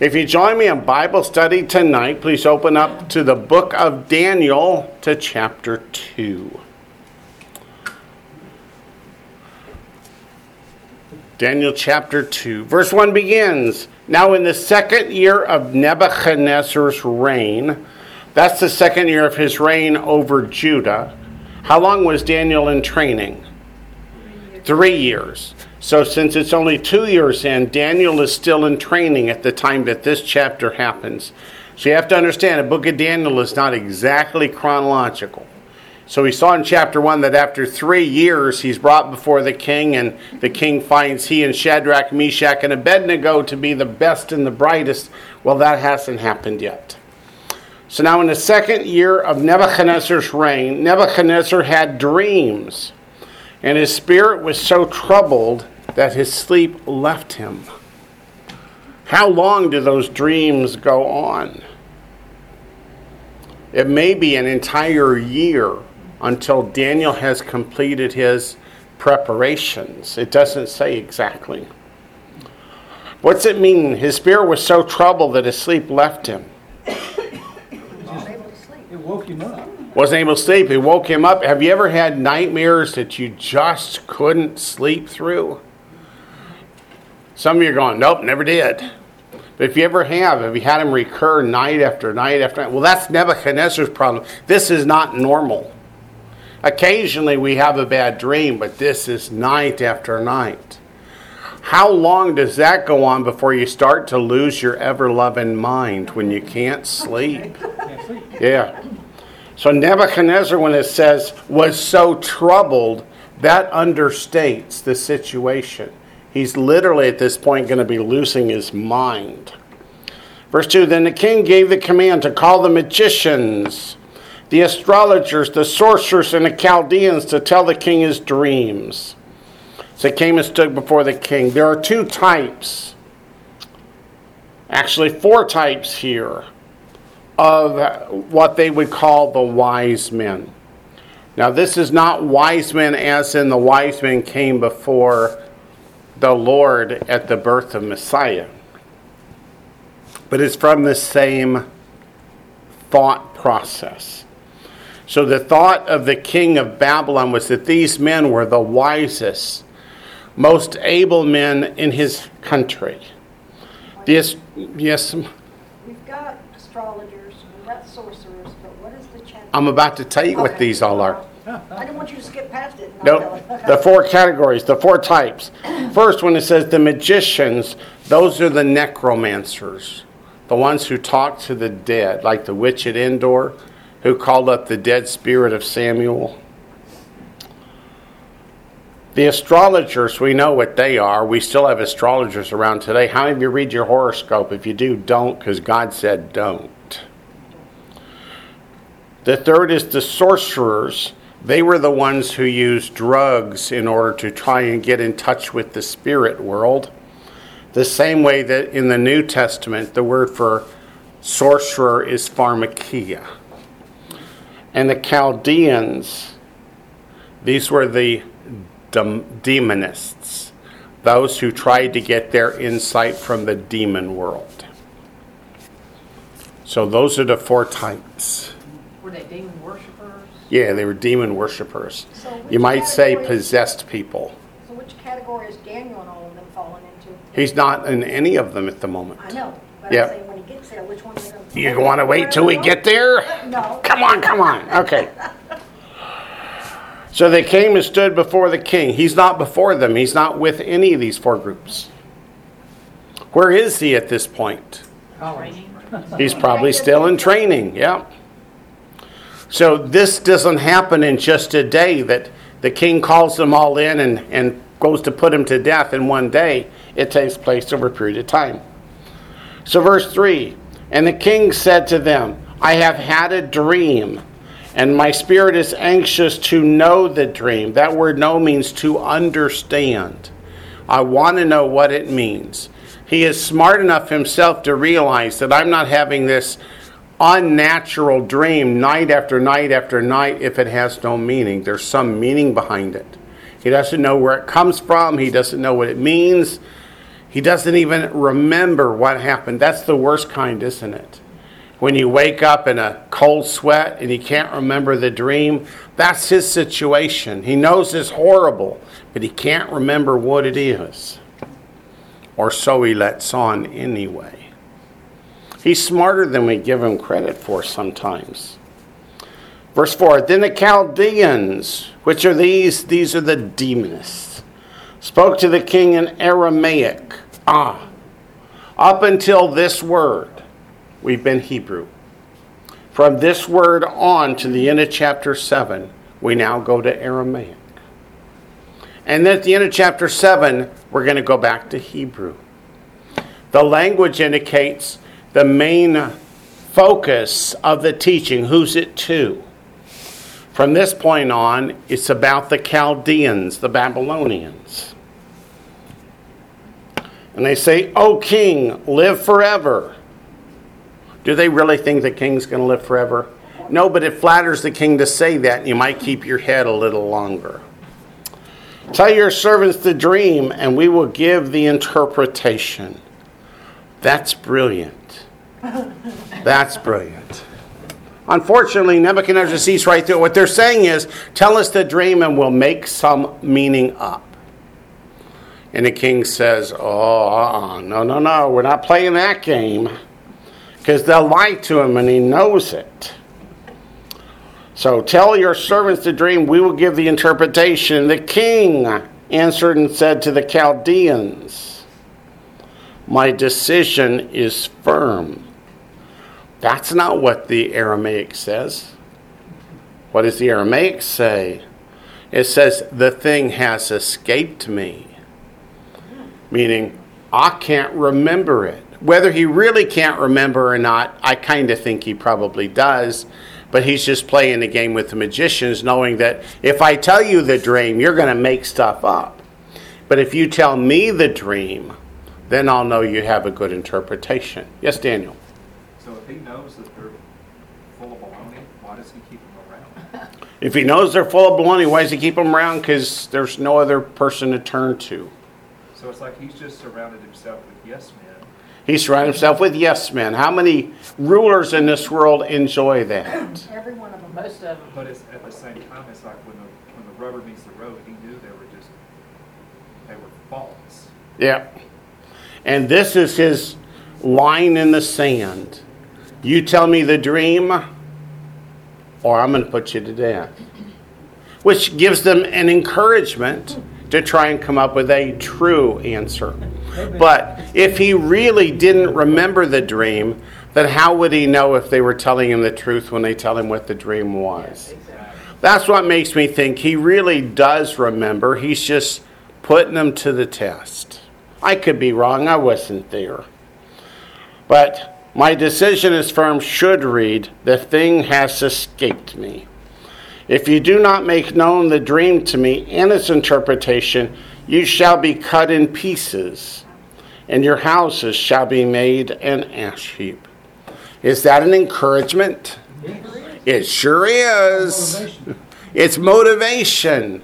If you join me in Bible study tonight, please open up to the book of Daniel to chapter 2. Daniel chapter 2, verse 1 begins Now, in the second year of Nebuchadnezzar's reign, that's the second year of his reign over Judah. How long was Daniel in training? Three years. So, since it's only two years in, Daniel is still in training at the time that this chapter happens. So, you have to understand the book of Daniel is not exactly chronological. So we saw in chapter 1 that after three years he's brought before the king, and the king finds he and Shadrach, Meshach, and Abednego to be the best and the brightest. Well, that hasn't happened yet. So now, in the second year of Nebuchadnezzar's reign, Nebuchadnezzar had dreams, and his spirit was so troubled that his sleep left him. How long do those dreams go on? It may be an entire year until Daniel has completed his preparations. It doesn't say exactly. What's it mean? His spirit was so troubled that his sleep left him. It woke him up. Wasn't able to sleep. It woke him up. Have you ever had nightmares that you just couldn't sleep through? Some of you are going, nope, never did. But if you ever have, have you had them recur night after night after night? Well, that's Nebuchadnezzar's problem. This is not normal. Occasionally we have a bad dream, but this is night after night. How long does that go on before you start to lose your ever loving mind when you can't sleep? Yeah. So Nebuchadnezzar, when it says was so troubled, that understates the situation. He's literally at this point going to be losing his mind. Verse 2 Then the king gave the command to call the magicians the astrologers, the sorcerers, and the Chaldeans to tell the king his dreams. So he came and stood before the king. There are two types, actually, four types here of what they would call the wise men. Now, this is not wise men as in the wise men came before the Lord at the birth of Messiah, but it's from the same thought process. So the thought of the king of Babylon was that these men were the wisest, most able men in his country. Yes, yes. We've got astrologers, we've got sorcerers, but what is the chapter? I'm about to tell you what Okay. these all are. I didn't want you to skip past it. No, the four categories, the four types. First, when it says the magicians, those are the necromancers, the ones who talk to the dead, like the witch at Endor who called up the dead spirit of Samuel. The astrologers, we know what they are. We still have astrologers around today. How many of you read your horoscope? If you do, don't, because God said don't. The third is the sorcerers. They were the ones who used drugs in order to try and get in touch with the spirit world. The same way that in the New Testament, the word for sorcerer is pharmakia and the Chaldeans, these were the demonists, those who tried to get their insight from the demon world. So those are the four types. Were they demon worshippers? Yeah, they were demon worshippers. So You might say possessed people. So which category is Daniel and all of them falling into? He's not in any of them at the moment. I know, but Yeah. I'm saying when he gets there, which one is going? You want to wait till we get there? No. Come on, come on. Okay. So they came and stood before the king. He's not before them, he's not with any of these four groups. Where is he at this point? Training? He's probably still in training, yeah. So this doesn't happen in just a day that the king calls them all in and, and goes to put them to death in one day. It takes place over a period of time. So, verse 3 And the king said to them, I have had a dream, and my spirit is anxious to know the dream. That word know means to understand. I want to know what it means. He is smart enough himself to realize that I'm not having this unnatural dream night after night after night if it has no meaning. There's some meaning behind it. He doesn't know where it comes from, he doesn't know what it means. He doesn't even remember what happened. That's the worst kind, isn't it? When you wake up in a cold sweat and you can't remember the dream, that's his situation. He knows it's horrible, but he can't remember what it is. Or so he lets on anyway. He's smarter than we give him credit for sometimes. Verse 4 Then the Chaldeans, which are these? These are the demonists, spoke to the king in Aramaic. Ah, up until this word, we've been Hebrew. From this word on to the end of chapter 7, we now go to Aramaic. And then at the end of chapter 7, we're going to go back to Hebrew. The language indicates the main focus of the teaching. Who's it to? From this point on, it's about the Chaldeans, the Babylonians. And they say, O king, live forever. Do they really think the king's going to live forever? No, but it flatters the king to say that, you might keep your head a little longer. Tell your servants the dream, and we will give the interpretation. That's brilliant. That's brilliant. Unfortunately, Nebuchadnezzar sees right through it. What they're saying is, tell us the dream and we'll make some meaning up. And the king says, oh, uh-uh. no, no, no, we're not playing that game. Because they'll lie to him and he knows it. So tell your servants the dream, we will give the interpretation. The king answered and said to the Chaldeans, My decision is firm. That's not what the Aramaic says. What does the Aramaic say? It says, The thing has escaped me. Meaning, I can't remember it. Whether he really can't remember or not, I kind of think he probably does. But he's just playing the game with the magicians, knowing that if I tell you the dream, you're going to make stuff up. But if you tell me the dream, then I'll know you have a good interpretation. Yes, Daniel. So if he knows that they're full of baloney, why does he keep them around? If he knows they're full of baloney, why does he keep them around? Because there's no other person to turn to. So it's like he's just surrounded himself with yes men. He surrounded himself with yes men. How many rulers in this world enjoy that? Every one of them. Most of them. But it's at the same time, it's like when the when the rubber meets the road, he knew they were just they were false. Yeah. And this is his line in the sand. You tell me the dream, or I'm going to put you to death. Which gives them an encouragement to try and come up with a true answer. But if he really didn't remember the dream, then how would he know if they were telling him the truth when they tell him what the dream was? That's what makes me think he really does remember. He's just putting them to the test. I could be wrong, I wasn't there. But my decision is firm should read, The thing has escaped me. If you do not make known the dream to me and its interpretation, you shall be cut in pieces, and your houses shall be made an ash heap. Is that an encouragement? It sure is. It's motivation.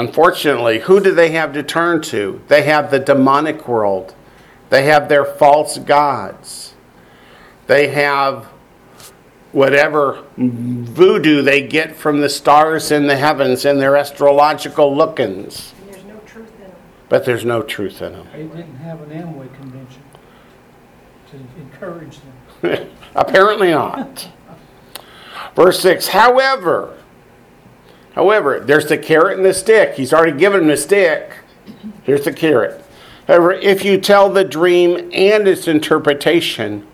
Unfortunately, who do they have to turn to? They have the demonic world. They have their false gods. They have whatever voodoo they get from the stars in the heavens and their astrological lookings. And there's no truth in them. But there's no truth in them. They didn't have an Amway convention to encourage them. Apparently not. Verse 6 However, however, there's the carrot and the stick. He's already given him the stick. Here's the carrot. However, if you tell the dream and its interpretation,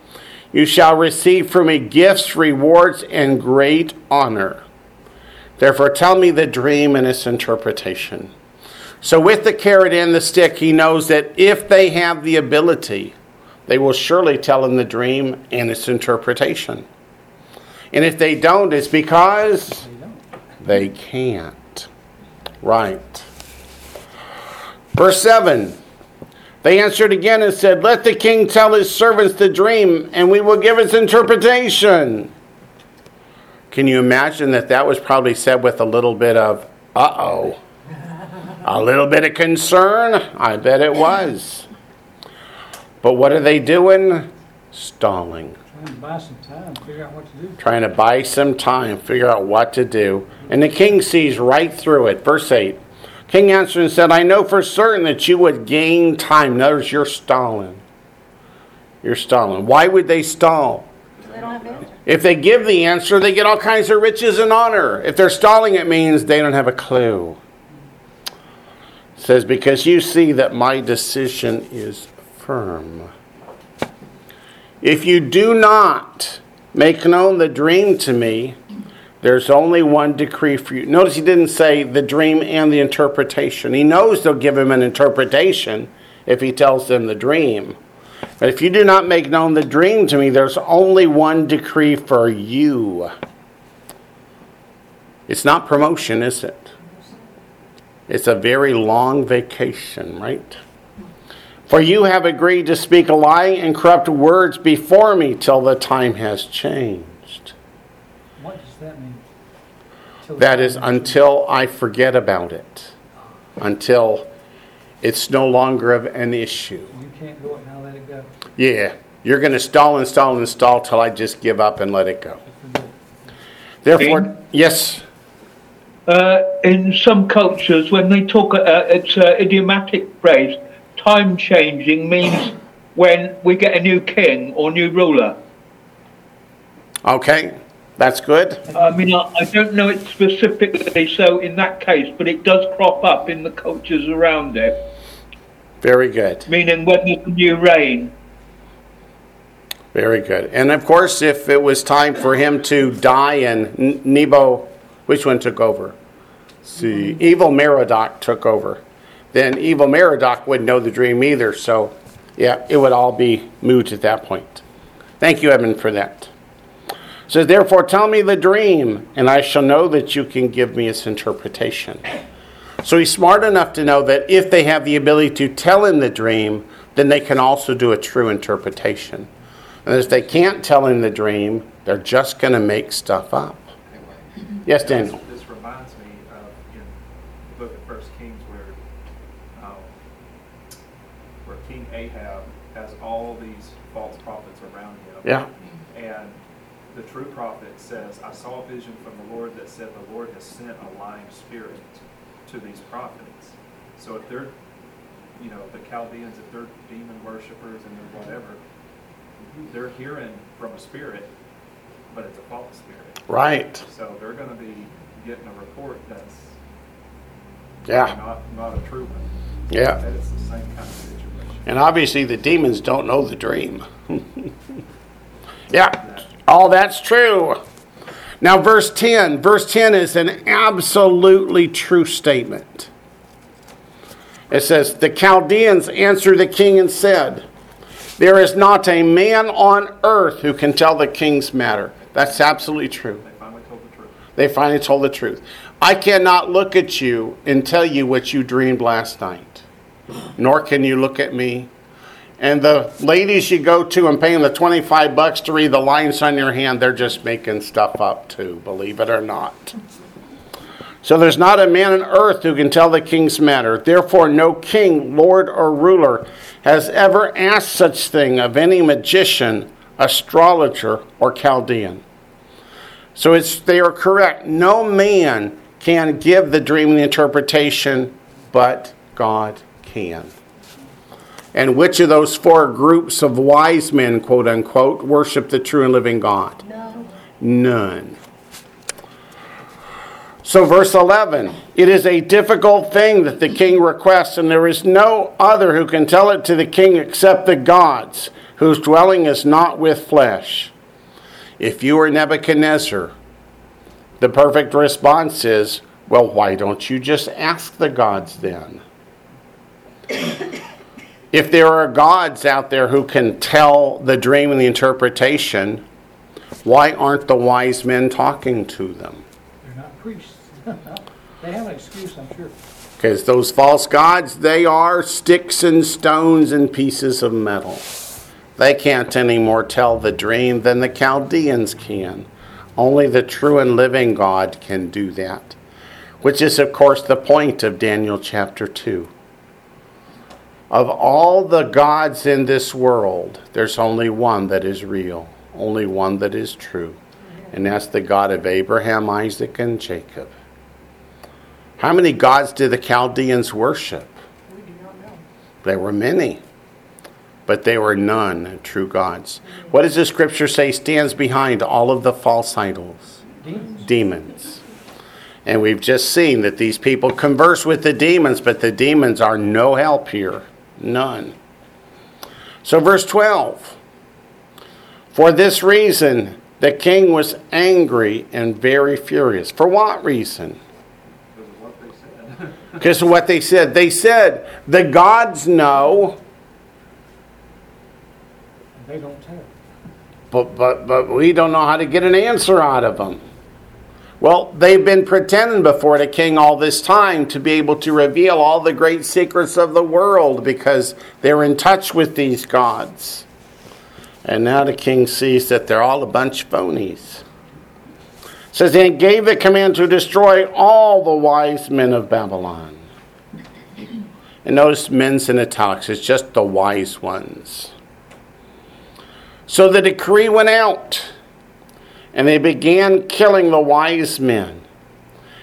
you shall receive from me gifts, rewards, and great honor. Therefore, tell me the dream and its interpretation. So, with the carrot and the stick, he knows that if they have the ability, they will surely tell him the dream and its interpretation. And if they don't, it's because They can't. Right. Verse 7 They answered again and said, Let the king tell his servants the dream, and we will give its interpretation. Can you imagine that that was probably said with a little bit of, uh oh? A little bit of concern, I bet it was. But what are they doing? Stalling. Trying to buy some time, figure out what to do. Trying to buy some time, figure out what to do. And the king sees right through it. Verse 8 King answered and said, I know for certain that you would gain time. Notice you're stalling. You're stalling. Why would they stall? They don't have the answer. If they give the answer, they get all kinds of riches and honor. If they're stalling, it means they don't have a clue. It says, Because you see that my decision is firm. If you do not make known the dream to me, there's only one decree for you. Notice he didn't say the dream and the interpretation. He knows they'll give him an interpretation if he tells them the dream. But if you do not make known the dream to me, there's only one decree for you. It's not promotion, is it? It's a very long vacation, right? For you have agreed to speak lying and corrupt words before me till the time has changed. What does that mean? Till That the is time until I forget about it, until it's no longer of an issue. You can't go it now, let it go. Yeah, you're going to stall and stall and stall till I just give up and let it go. Forget it. Therefore, yes, Uh, in some cultures, when they talk, uh, it's an idiomatic phrase. Time changing means when we get a new king or new ruler. okay, that's good. I mean, I, I don't know it specifically so in that case, but it does crop up in the cultures around it, Very good. meaning when there's a new reign. Very good. And of course, if it was time for him to die and N- Nebo, which one took over? See, evil Merodach took over. Then evil Merodach wouldn't know the dream either. So, yeah, it would all be moot at that point. Thank you, Edmund, for that. So, therefore, tell me the dream, and I shall know that you can give me its interpretation. So, he's smart enough to know that if they have the ability to tell him the dream, then they can also do a true interpretation. And if they can't tell him the dream, they're just going to make stuff up. Yes, Daniel. This this reminds me of in the book of First Kings where, where King Ahab has all these false prophets around him. Yeah. And the true prophet says, I saw a vision from the Lord that said the Lord has sent a lying spirit to these prophets. So if they're, you know, the Chaldeans, if they're demon worshippers and they're whatever, they're hearing from a spirit, but it's a false spirit. Right. So they're gonna be getting a report that's Yeah. not, not a true one. Yeah. That it's the same kind of situation. And obviously, the demons don't know the dream. yeah. All that's true. Now, verse 10. Verse 10 is an absolutely true statement. It says, The Chaldeans answered the king and said, There is not a man on earth who can tell the king's matter. That's absolutely true. They finally told the truth. They finally told the truth. I cannot look at you and tell you what you dreamed last night, nor can you look at me. And the ladies you go to and pay the 25 bucks to read the lines on your hand, they're just making stuff up too, believe it or not. So there's not a man on earth who can tell the king's matter. Therefore, no king, lord, or ruler has ever asked such thing of any magician, astrologer, or Chaldean. So it's they are correct. No man can give the dream and the interpretation, but God can. And which of those four groups of wise men, quote unquote, worship the true and living God? No. None. So, verse 11 it is a difficult thing that the king requests, and there is no other who can tell it to the king except the gods, whose dwelling is not with flesh. If you are Nebuchadnezzar, the perfect response is, well, why don't you just ask the gods then? if there are gods out there who can tell the dream and the interpretation, why aren't the wise men talking to them? They're not priests. They have an excuse, I'm sure. Because those false gods, they are sticks and stones and pieces of metal. They can't anymore tell the dream than the Chaldeans can. Only the true and living God can do that. which is, of course, the point of Daniel chapter 2. Of all the gods in this world, there's only one that is real, only one that is true, and that's the God of Abraham, Isaac, and Jacob. How many gods did the Chaldeans worship? We do not know. There were many, but they were none true gods. What does the scripture say stands behind all of the false idols? Demons. Demons. And we've just seen that these people converse with the demons, but the demons are no help here. None. So, verse 12 For this reason, the king was angry and very furious. For what reason? Because of what they said. Because of what they said. They said, the gods know, They don't tell. but, but, but we don't know how to get an answer out of them. Well, they've been pretending before the king all this time to be able to reveal all the great secrets of the world because they're in touch with these gods. And now the king sees that they're all a bunch of phonies. It says, and gave the command to destroy all the wise men of Babylon. And notice men's in italics, it's just the wise ones. So the decree went out, and they began killing the wise men.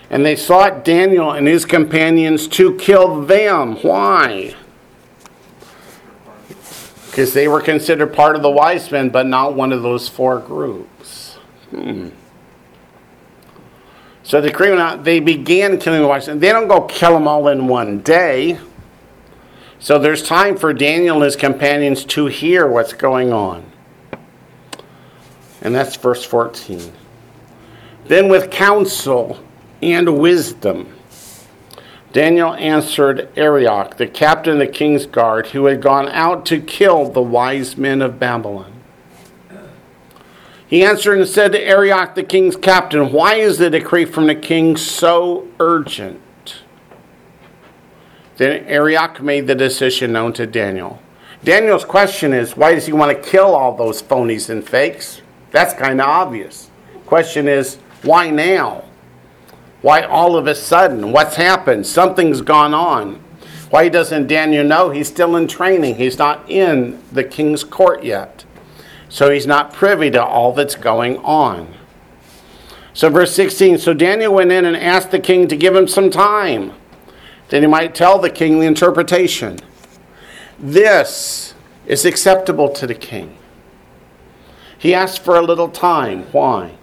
And they sought Daniel and his companions to kill them. Why? Because they were considered part of the wise men, but not one of those four groups. Hmm. So the. They began killing the wise men. They don't go kill them all in one day. So there's time for Daniel and his companions to hear what's going on. And that's verse 14. Then with counsel and wisdom, Daniel answered Arioch, the captain of the king's guard, who had gone out to kill the wise men of Babylon. He answered and said to Arioch, the king's captain, Why is the decree from the king so urgent? Then Arioch made the decision known to Daniel. Daniel's question is, why does he want to kill all those phonies and fakes? That's kind of obvious. Question is, why now? Why all of a sudden? What's happened? Something's gone on. Why doesn't Daniel know? He's still in training. He's not in the king's court yet. So he's not privy to all that's going on. So, verse 16 So Daniel went in and asked the king to give him some time, that he might tell the king the interpretation. This is acceptable to the king. He asked for a little time. Why?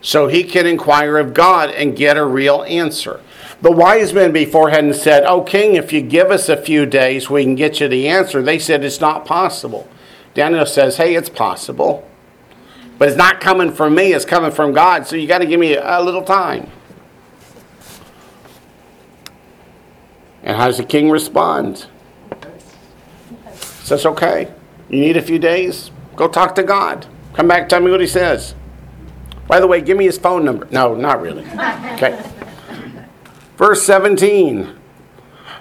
So he can inquire of God and get a real answer. The wise men before hadn't said, Oh, king, if you give us a few days, we can get you the answer. They said it's not possible. Daniel says, Hey, it's possible. But it's not coming from me, it's coming from God. So you got to give me a little time. And how does the king respond? Says, Okay, you need a few days? Go talk to God. Come back, tell me what he says. By the way, give me his phone number. No, not really. Okay. Verse 17.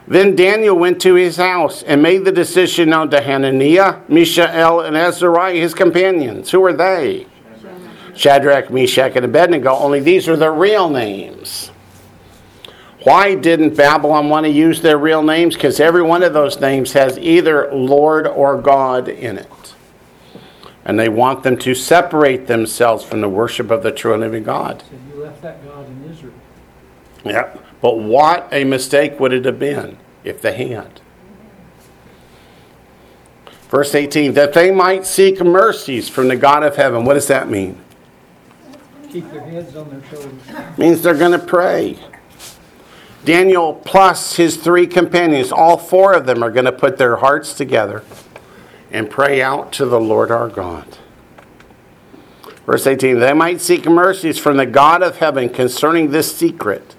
Then Daniel went to his house and made the decision known to Hananiah, Mishael, and Azariah, his companions. Who are they? Shadrach, Meshach, and Abednego. Only these are their real names. Why didn't Babylon want to use their real names? Because every one of those names has either Lord or God in it. And they want them to separate themselves from the worship of the true and living God. Said you left that God in Israel. Yeah. But what a mistake would it have been if they had? Verse 18, that they might seek mercies from the God of heaven. What does that mean? Keep their heads on their shoulders. means they're going to pray. Daniel plus his three companions, all four of them are going to put their hearts together and pray out to the Lord our God. Verse 18 They might seek mercies from the God of heaven concerning this secret,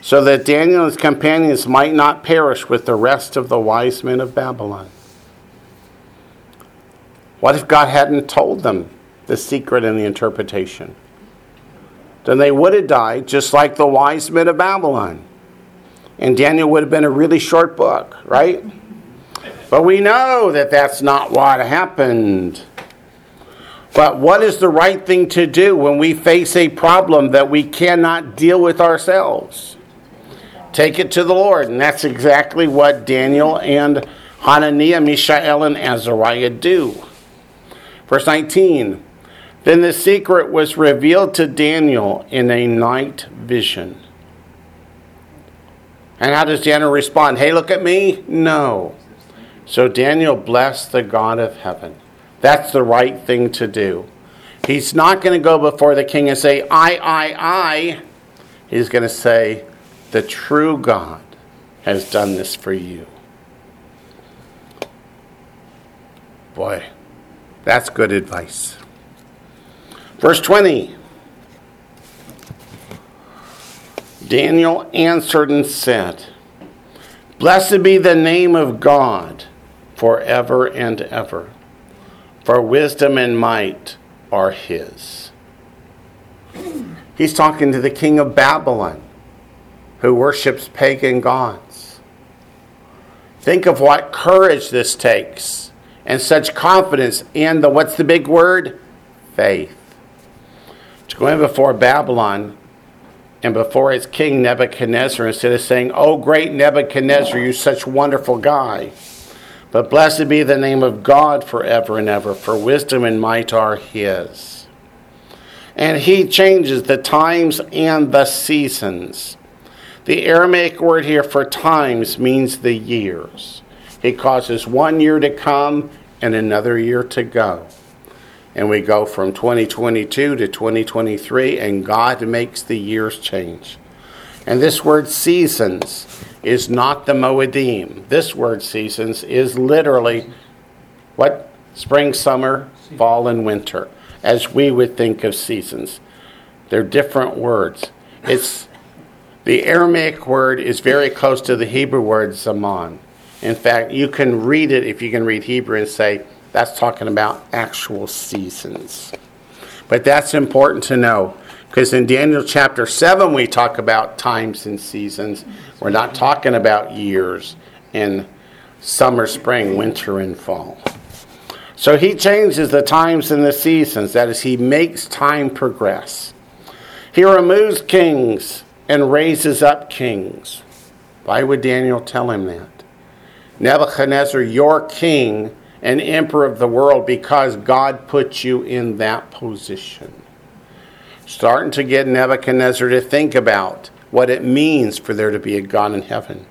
so that Daniel and his companions might not perish with the rest of the wise men of Babylon. What if God hadn't told them the secret and the interpretation? Then they would have died just like the wise men of Babylon. And Daniel would have been a really short book, right? But we know that that's not what happened. But what is the right thing to do when we face a problem that we cannot deal with ourselves? Take it to the Lord. And that's exactly what Daniel and Hananiah, Mishael, and Azariah do. Verse 19 Then the secret was revealed to Daniel in a night vision. And how does Daniel respond? Hey, look at me? No. So Daniel blessed the God of heaven. That's the right thing to do. He's not going to go before the king and say, I, I, I. He's going to say, The true God has done this for you. Boy, that's good advice. Verse 20 Daniel answered and said, Blessed be the name of God forever and ever, for wisdom and might are his. He's talking to the king of Babylon, who worships pagan gods. Think of what courage this takes and such confidence in the what's the big word? Faith. To go in before Babylon and before its king Nebuchadnezzar, instead of saying, Oh, great Nebuchadnezzar, you such wonderful guy. But blessed be the name of God forever and ever, for wisdom and might are his. And he changes the times and the seasons. The Aramaic word here for times means the years. He causes one year to come and another year to go. And we go from 2022 to 2023, and God makes the years change. And this word seasons is not the Moedim. This word seasons is literally what? Spring, summer, fall, and winter, as we would think of seasons. They're different words. It's the Aramaic word is very close to the Hebrew word zaman. In fact, you can read it if you can read Hebrew and say, that's talking about actual seasons. But that's important to know because in Daniel chapter 7, we talk about times and seasons. We're not talking about years in summer, spring, winter, and fall. So he changes the times and the seasons. That is, he makes time progress. He removes kings and raises up kings. Why would Daniel tell him that? Nebuchadnezzar, your king and emperor of the world because God put you in that position. Starting to get Nebuchadnezzar to think about what it means for there to be a God in heaven.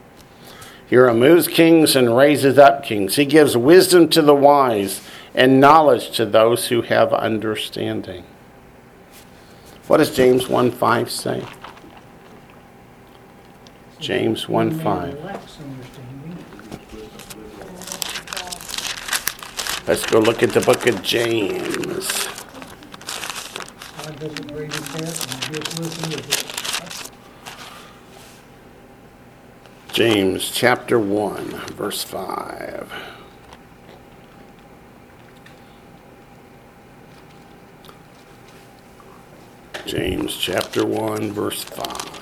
He removes kings and raises up kings. He gives wisdom to the wise and knowledge to those who have understanding. What does James 1 5 say? James 1 5. lacks understanding. Let's go look at the book of James. God doesn't read and just listen with it. James chapter 1, verse 5. James chapter 1, verse 5.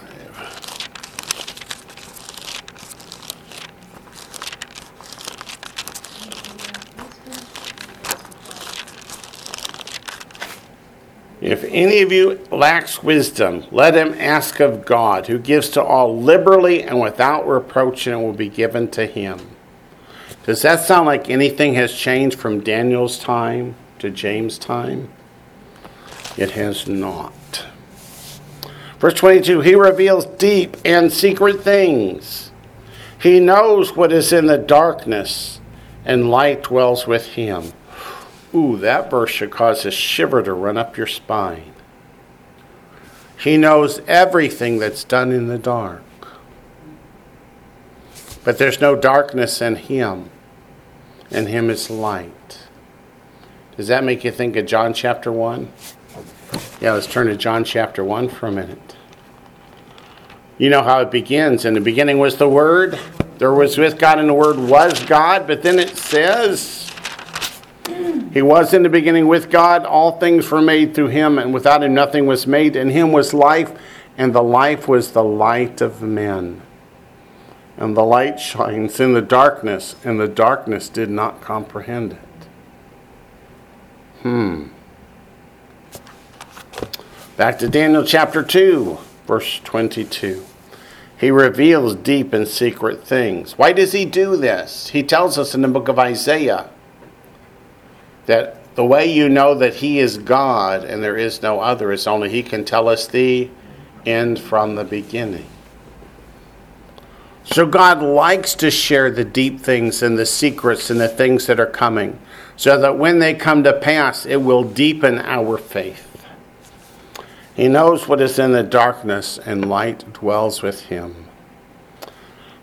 If any of you lacks wisdom, let him ask of God, who gives to all liberally and without reproach, and it will be given to him. Does that sound like anything has changed from Daniel's time to James' time? It has not. Verse 22 He reveals deep and secret things. He knows what is in the darkness, and light dwells with him. Ooh, that verse should cause a shiver to run up your spine. He knows everything that's done in the dark. But there's no darkness in him. In him is light. Does that make you think of John chapter 1? Yeah, let's turn to John chapter 1 for a minute. You know how it begins. In the beginning was the Word. There was with God, and the Word was God. But then it says, he was in the beginning with God. All things were made through him, and without him nothing was made. In him was life, and the life was the light of men. And the light shines in the darkness, and the darkness did not comprehend it. Hmm. Back to Daniel chapter 2, verse 22. He reveals deep and secret things. Why does he do this? He tells us in the book of Isaiah that the way you know that he is God and there is no other is only he can tell us the end from the beginning. So God likes to share the deep things and the secrets and the things that are coming so that when they come to pass, it will deepen our faith. He knows what is in the darkness, and light dwells with him.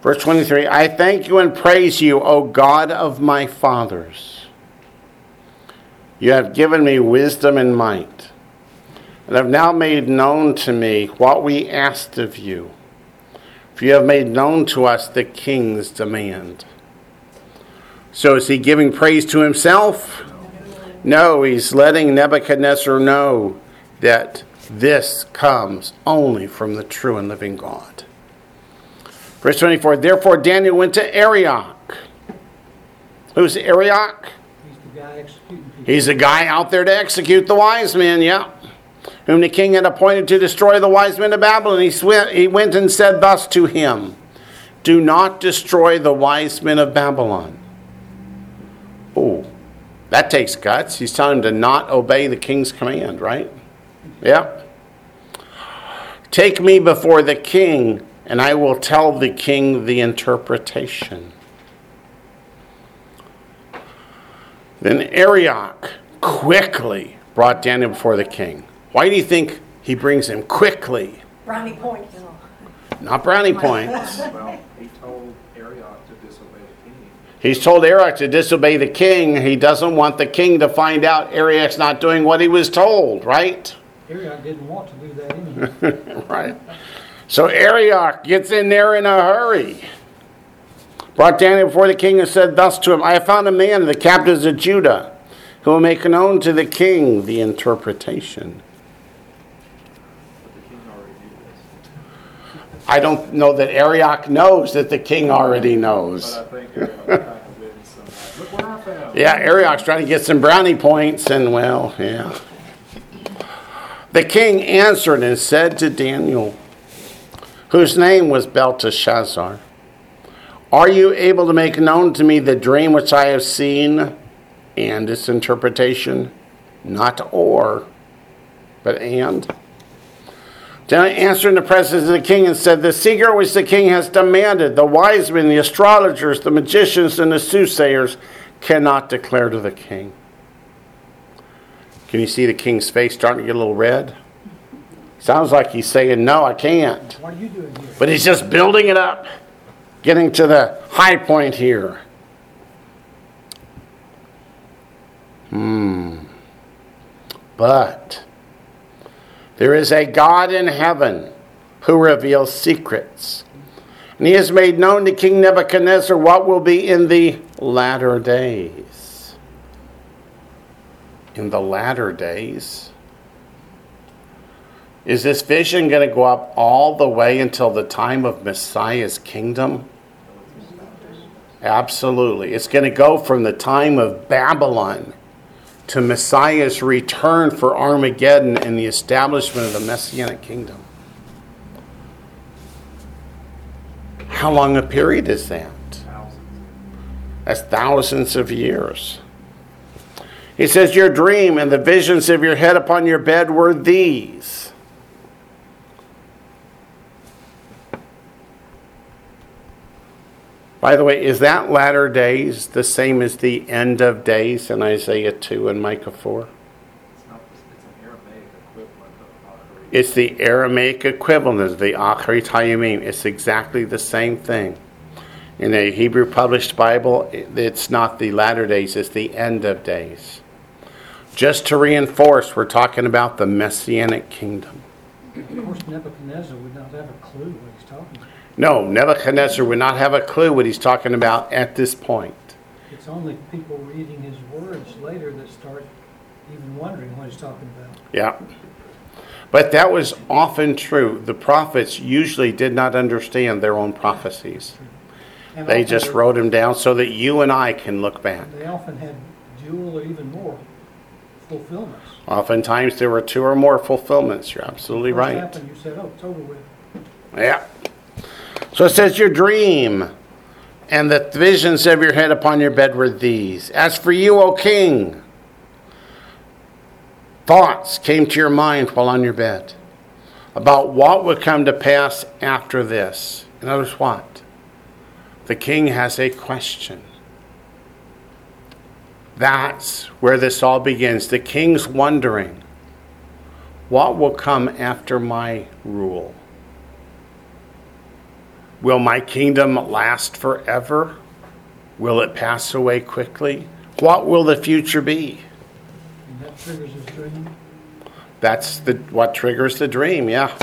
Verse 23 I thank you and praise you, O God of my fathers. You have given me wisdom and might, and have now made known to me what we asked of you. For you have made known to us the king's demand. So is he giving praise to himself? No, he's letting Nebuchadnezzar know that this comes only from the true and living God. Verse 24 Therefore Daniel went to Arioch. Who's Arioch? He's the guy out there to execute the wise men, yeah. Whom the king had appointed to destroy the wise men of Babylon. He, sw- he went and said thus to him Do not destroy the wise men of Babylon. Oh, that takes guts. He's telling him to not obey the king's command, right? Yep. Take me before the king, and I will tell the king the interpretation. Then Arioch quickly brought Daniel before the king. Why do you think he brings him quickly? Brownie points. Not brownie points. Well, he told Arioch to disobey the king. He's told Arioch to disobey the king. He doesn't want the king to find out Arioch's not doing what he was told, right? Arioch didn't want to do that anyway. right. So Arioch gets in there in a hurry. Brought Daniel before the king and said thus to him I have found a man of the captives of Judah who will make known to the king the interpretation. But the king already knew this. I don't know that Arioch knows that the king already knows. I think Arioch kind of witnessed some of that. Look what I found. Yeah, Arioch's trying to get some brownie points, and well, yeah. The king answered and said to Daniel, whose name was Belteshazzar, Are you able to make known to me the dream which I have seen and its interpretation? Not or, but and. Daniel answered in the presence of the king and said, The secret which the king has demanded, the wise men, the astrologers, the magicians, and the soothsayers cannot declare to the king. Can you see the king's face starting to get a little red? Sounds like he's saying, No, I can't. What are you doing here? But he's just building it up, getting to the high point here. Hmm. But there is a God in heaven who reveals secrets. And he has made known to King Nebuchadnezzar what will be in the latter days. In the latter days? Is this vision going to go up all the way until the time of Messiah's kingdom? Absolutely. It's going to go from the time of Babylon to Messiah's return for Armageddon and the establishment of the Messianic kingdom. How long a period is that? That's thousands of years. He says, Your dream and the visions of your head upon your bed were these. By the way, is that latter days the same as the end of days in Isaiah 2 and Micah 4? It's the Aramaic equivalent of the Achrit Hayamim. It's exactly the same thing. In a Hebrew published Bible, it's not the latter days, it's the end of days. Just to reinforce, we're talking about the Messianic kingdom. Of course, Nebuchadnezzar would not have a clue what he's talking about. No, Nebuchadnezzar would not have a clue what he's talking about at this point. It's only people reading his words later that start even wondering what he's talking about. Yeah. But that was often true. The prophets usually did not understand their own prophecies. And They just wrote them down so that you and I can look back. They often had dual or even more fulfillments. Oftentimes there were two or more fulfillments. You're absolutely right. happened, you said, oh, it's over with. Yeah. So it says your dream and the visions of your head upon your bed were these. As for you, O king, thoughts came to your mind while on your bed about what would come to pass after this. In other words, what? The king has a question. That's where this all begins. The king's wondering, what will come after my rule? Will my kingdom last forever? Will it pass away quickly? What will the future be? And that triggers his dream. That's the what triggers the dream, yeah.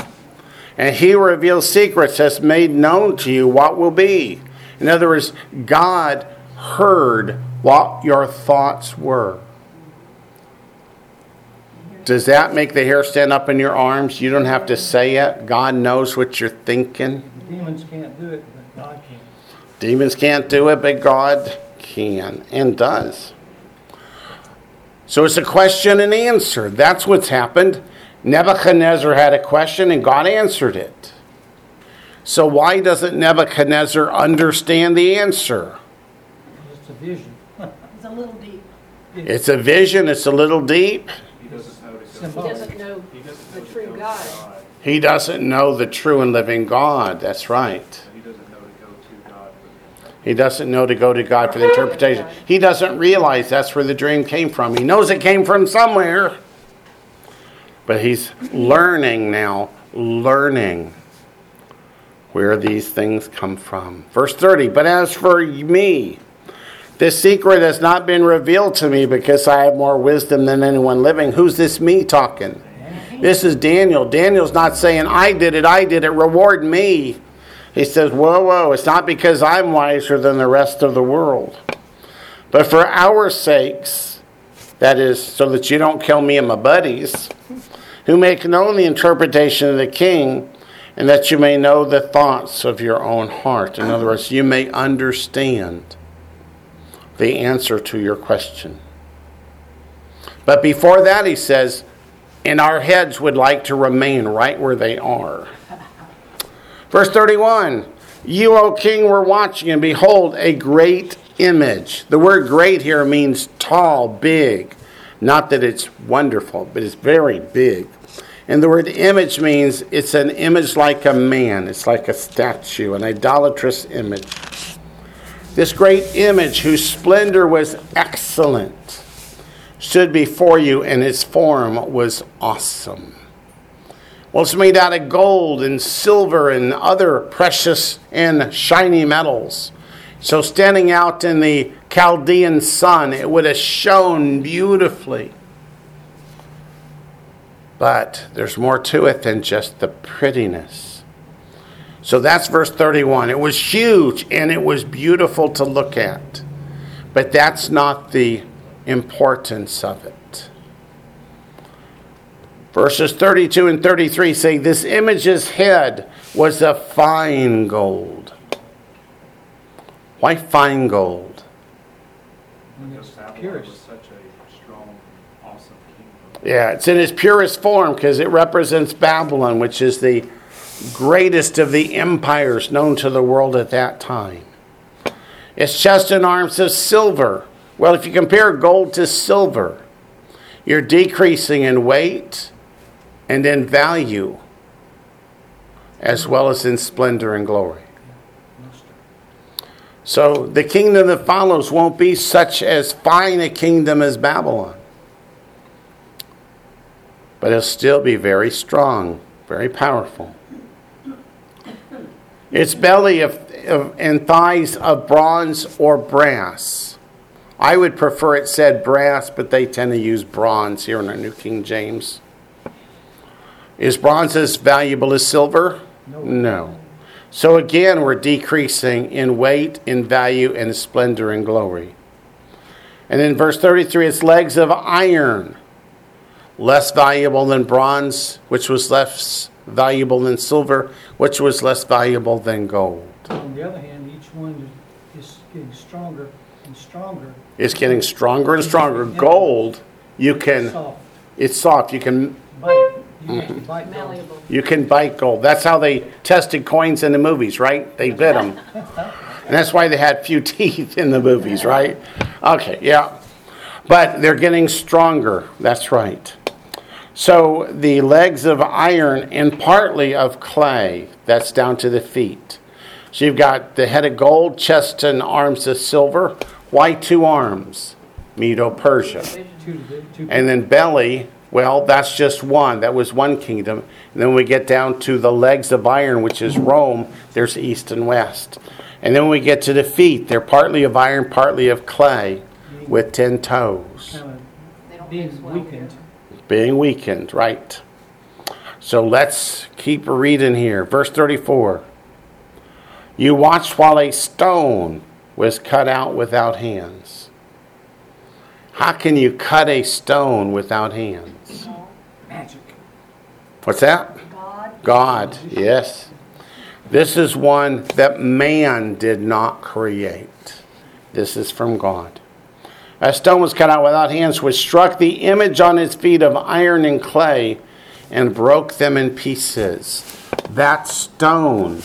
And he reveals secrets has made known to you what will be. In other words, God heard what your thoughts were. Does that make the hair stand up in your arms? You don't have to say it. God knows what you're thinking. Demons can't do it, but God can. Demons can't do it, but God can and does. So it's a question and answer. That's what's happened. Nebuchadnezzar had a question and God answered it. So why doesn't Nebuchadnezzar understand the answer? It's a vision. It's a little deep. It's a vision, it's a little deep. He doesn't know to go. He doesn't know He doesn't the know to true go God. He doesn't know the true and living God. That's right. He doesn't know to go to God for the interpretation. He doesn't know to go to God for the interpretation. He doesn't realize that's where the dream came from. He knows it came from somewhere. But he's learning now, learning where these things come from. Verse 30 But as for me, this secret has not been revealed to me because I have more wisdom than anyone living. Who's this me talking? This is Daniel. Daniel's not saying, I did it, I did it, reward me. He says, Whoa, whoa, it's not because I'm wiser than the rest of the world, but for our sakes, that is, so that you don't kill me and my buddies, who make known the interpretation of the king, and that you may know the thoughts of your own heart. In other words, you may understand the answer to your question. But before that, he says, and our heads would like to remain right where they are. Verse 31 You, O king, were watching, and behold, a great image. The word great here means tall, big. Not that it's wonderful, but it's very big. And the word image means it's an image like a man, it's like a statue, an idolatrous image. This great image, whose splendor was excellent, stood before you, and its form was awesome. Well, it's made out of gold and silver and other precious and shiny metals. So, standing out in the Chaldean sun, it would have shone beautifully. But there's more to it than just the prettiness. So that's verse 31. It was huge and it was beautiful to look at. But that's not the importance of it. Verses 32 and 33 say, This image's head was of fine gold. Why fine gold? And Because it's Babylon purest. such a strong, awesome kingdom. Yeah, it's in its purest form because it represents Babylon, which is the greatest of the empires known to the world at that time. Its chest and arms of silver. Well, if you compare gold to silver, you're decreasing in weight and in value, as well as in splendor and glory. So the kingdom that follows won't be such as fine a kingdom as Babylon. But it'll still be very strong, very powerful. Its belly of, of, and thighs of bronze or brass. I would prefer it said brass, but they tend to use bronze here in our New King James. Is bronze as valuable as silver? No. So again, we're decreasing in weight, in value, in splendor and glory. And in verse 33, it's legs of iron, less valuable than bronze, which was less valuable than silver, which was less valuable than gold. On the other hand, each one is getting stronger and stronger. It's getting stronger and stronger. Gold You can, Soft, it's soft. You can, bite, you mm-hmm. have to bite. Malleable. you can bite gold. That's how they tested coins in the movies, right? They bit them. And that's why they had few teeth in the movies, right? Okay, yeah. But they're getting stronger. That's right. So the legs of iron and partly of clay, that's down to the feet. So you've got the head of gold, chest and arms of silver. Why two arms? Medo Persia. Two, two. And then belly, well, that's just one. That was one kingdom. And then we get down to the legs of iron, which is Rome, there's east and west. And then we get to the feet, they're partly of iron, partly of clay, with ten toes. Kind of They don't mix being weakened. Being weakened, right. So let's keep reading here. Verse 34. You watched while a stone was cut out without hands. How can you cut a stone without hands? Magic. What's that? God, God, yes. This is one that man did not create. This is from God. A stone was cut out without hands, which struck the image on its feet of iron and clay and broke them in pieces. That stone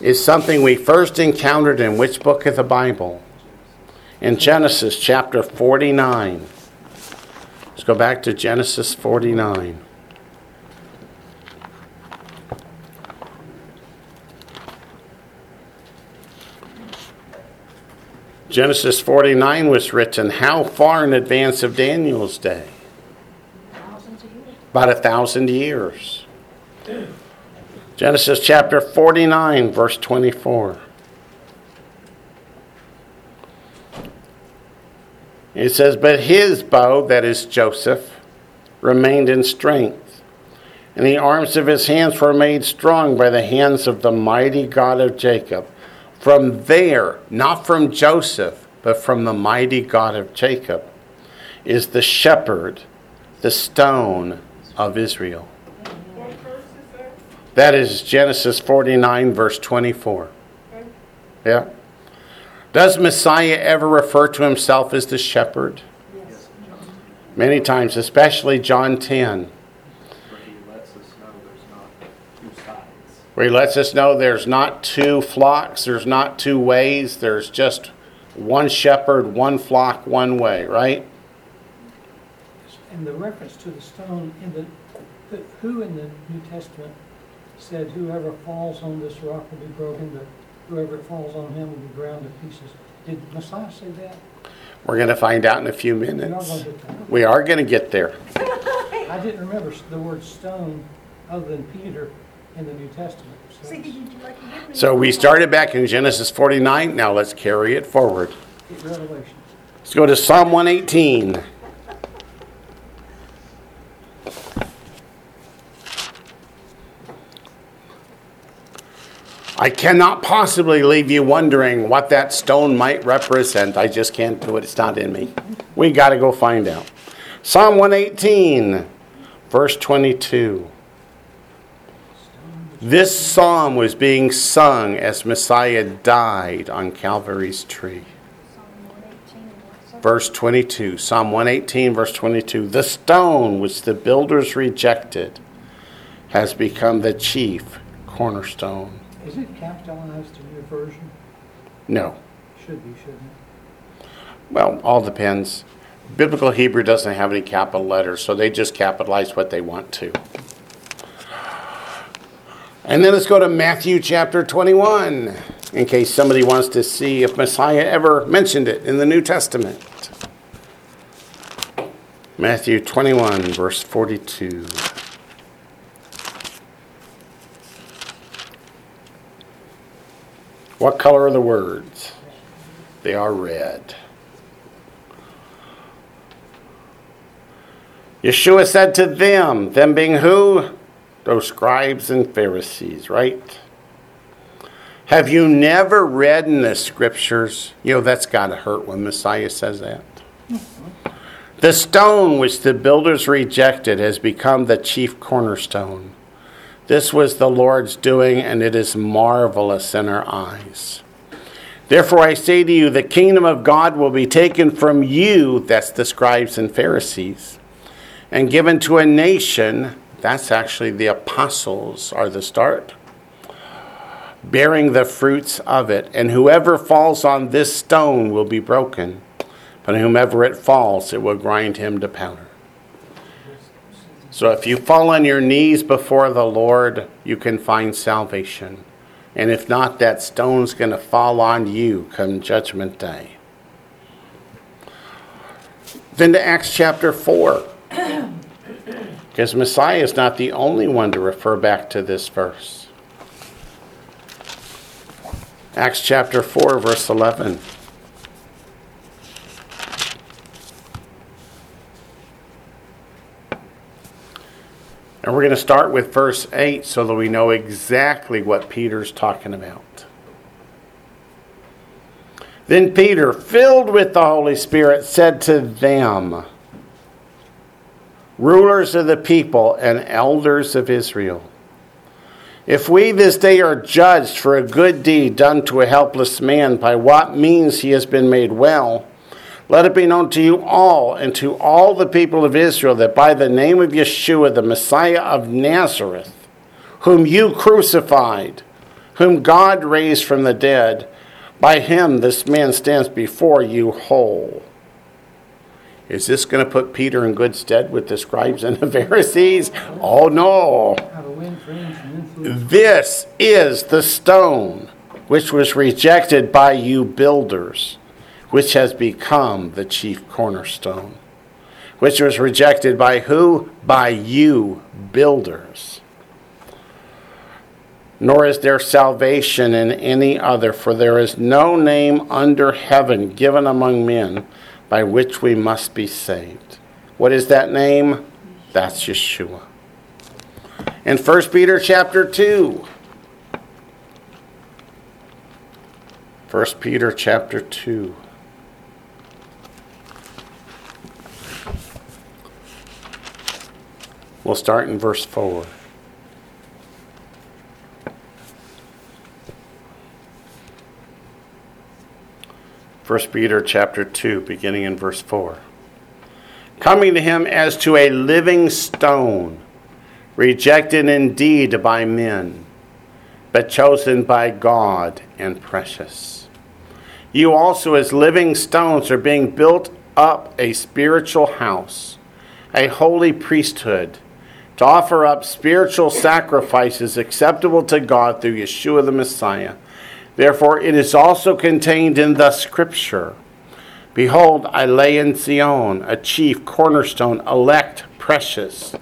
is something we first encountered in which book of the Bible? In Genesis chapter 49. Let's go back to Genesis 49. Genesis 49 was written how far in advance of Daniel's day? thousands of years. About a thousand years. Genesis chapter 49, verse 24. It says, But his bow, that is Joseph, remained in strength, and the arms of his hands were made strong by the hands of the mighty God of Jacob. From there, not from Joseph, but from the mighty God of Jacob, is the shepherd, the stone of Israel. That is Genesis 49, verse 24. Yeah. Does Messiah ever refer to himself as the shepherd? Yes. Many times, especially John 10, Where he lets us know there's not two sides. where he lets us know there's not two flocks, there's not two ways, there's just one shepherd, one flock, one way, right? And the reference to the stone in the, the- who in the New Testament said whoever falls on this rock will be broken, but whoever falls on him will be ground to pieces? Did Messiah say that? We're going to find out in a few We are minutes. going to get that. We are going to get there. I didn't remember the word stone other than Peter in the New Testament. so See, did you like to give me? So we started back in Genesis 49. Now let's carry it forward. Revelation. Let's go to Psalm 118. I cannot possibly leave you wondering what that stone might represent. I just can't do it. It's not in me. We got to go find out. Psalm 118, verse 22. This psalm was being sung as Messiah died on Calvary's tree. Psalm 118. Verse 22, Psalm 118, verse 22. The stone which the builders rejected has become the chief cornerstone. Is it capitalized in your version? No. Should be, shouldn't it? Well, all depends. Biblical Hebrew doesn't have any capital letters, so they just capitalize what they want to. And then let's go to Matthew chapter 21, in case somebody wants to see if Messiah ever mentioned it in the New Testament. Matthew 21, verse 42. What color are the words? They are red. Yeshua said to them, them being who? Those scribes and Pharisees, right? Have you never read in the scriptures? You know, that's got to hurt when Messiah says that. The stone which the builders rejected has become the chief cornerstone. This was the Lord's doing, and it is marvelous in our eyes. Therefore, I say to you, the kingdom of God will be taken from you, that's the scribes and Pharisees, and given to a nation, that's actually the apostles, are the start, bearing the fruits of it. And whoever falls on this stone will be broken, but whomever it falls, it will grind him to powder. So if you fall on your knees before the Lord, you can find salvation. And if not, that stone's going to fall on you come Judgment Day. Then to Acts chapter 4. Because Messiah is not the only one to refer back to this verse. Acts chapter 4, verse 11. And we're going to start with verse 8 so that we know exactly what Peter's talking about. Then Peter, filled with the Holy Spirit, said to them, Rulers of the people and elders of Israel, if we this day are judged for a good deed done to a helpless man, by what means he has been made well, let it be known to you all and to all the people of Israel that by the name of Yeshua, the Messiah of Nazareth, whom you crucified, whom God raised from the dead, by him this man stands before you whole. Is this going to put Peter in good stead with the scribes and the Pharisees? Oh no. This is the stone which was rejected by you builders which has become the chief cornerstone, which was rejected by who? By you, builders. Nor is there salvation in any other, for there is no name under heaven given among men by which we must be saved. What is that name? That's Yeshua. In 1 Peter chapter 2, 1 Peter chapter 2. We'll start in verse 4. First Peter chapter 2, beginning in verse 4. Coming to him as to a living stone, rejected indeed by men, but chosen by God and precious. You also, as living stones, are being built up a spiritual house, a holy priesthood to offer up spiritual sacrifices acceptable to God through Yeshua the Messiah. Therefore, it is also contained in the Scripture Behold, I lay in Zion a chief cornerstone, elect, precious,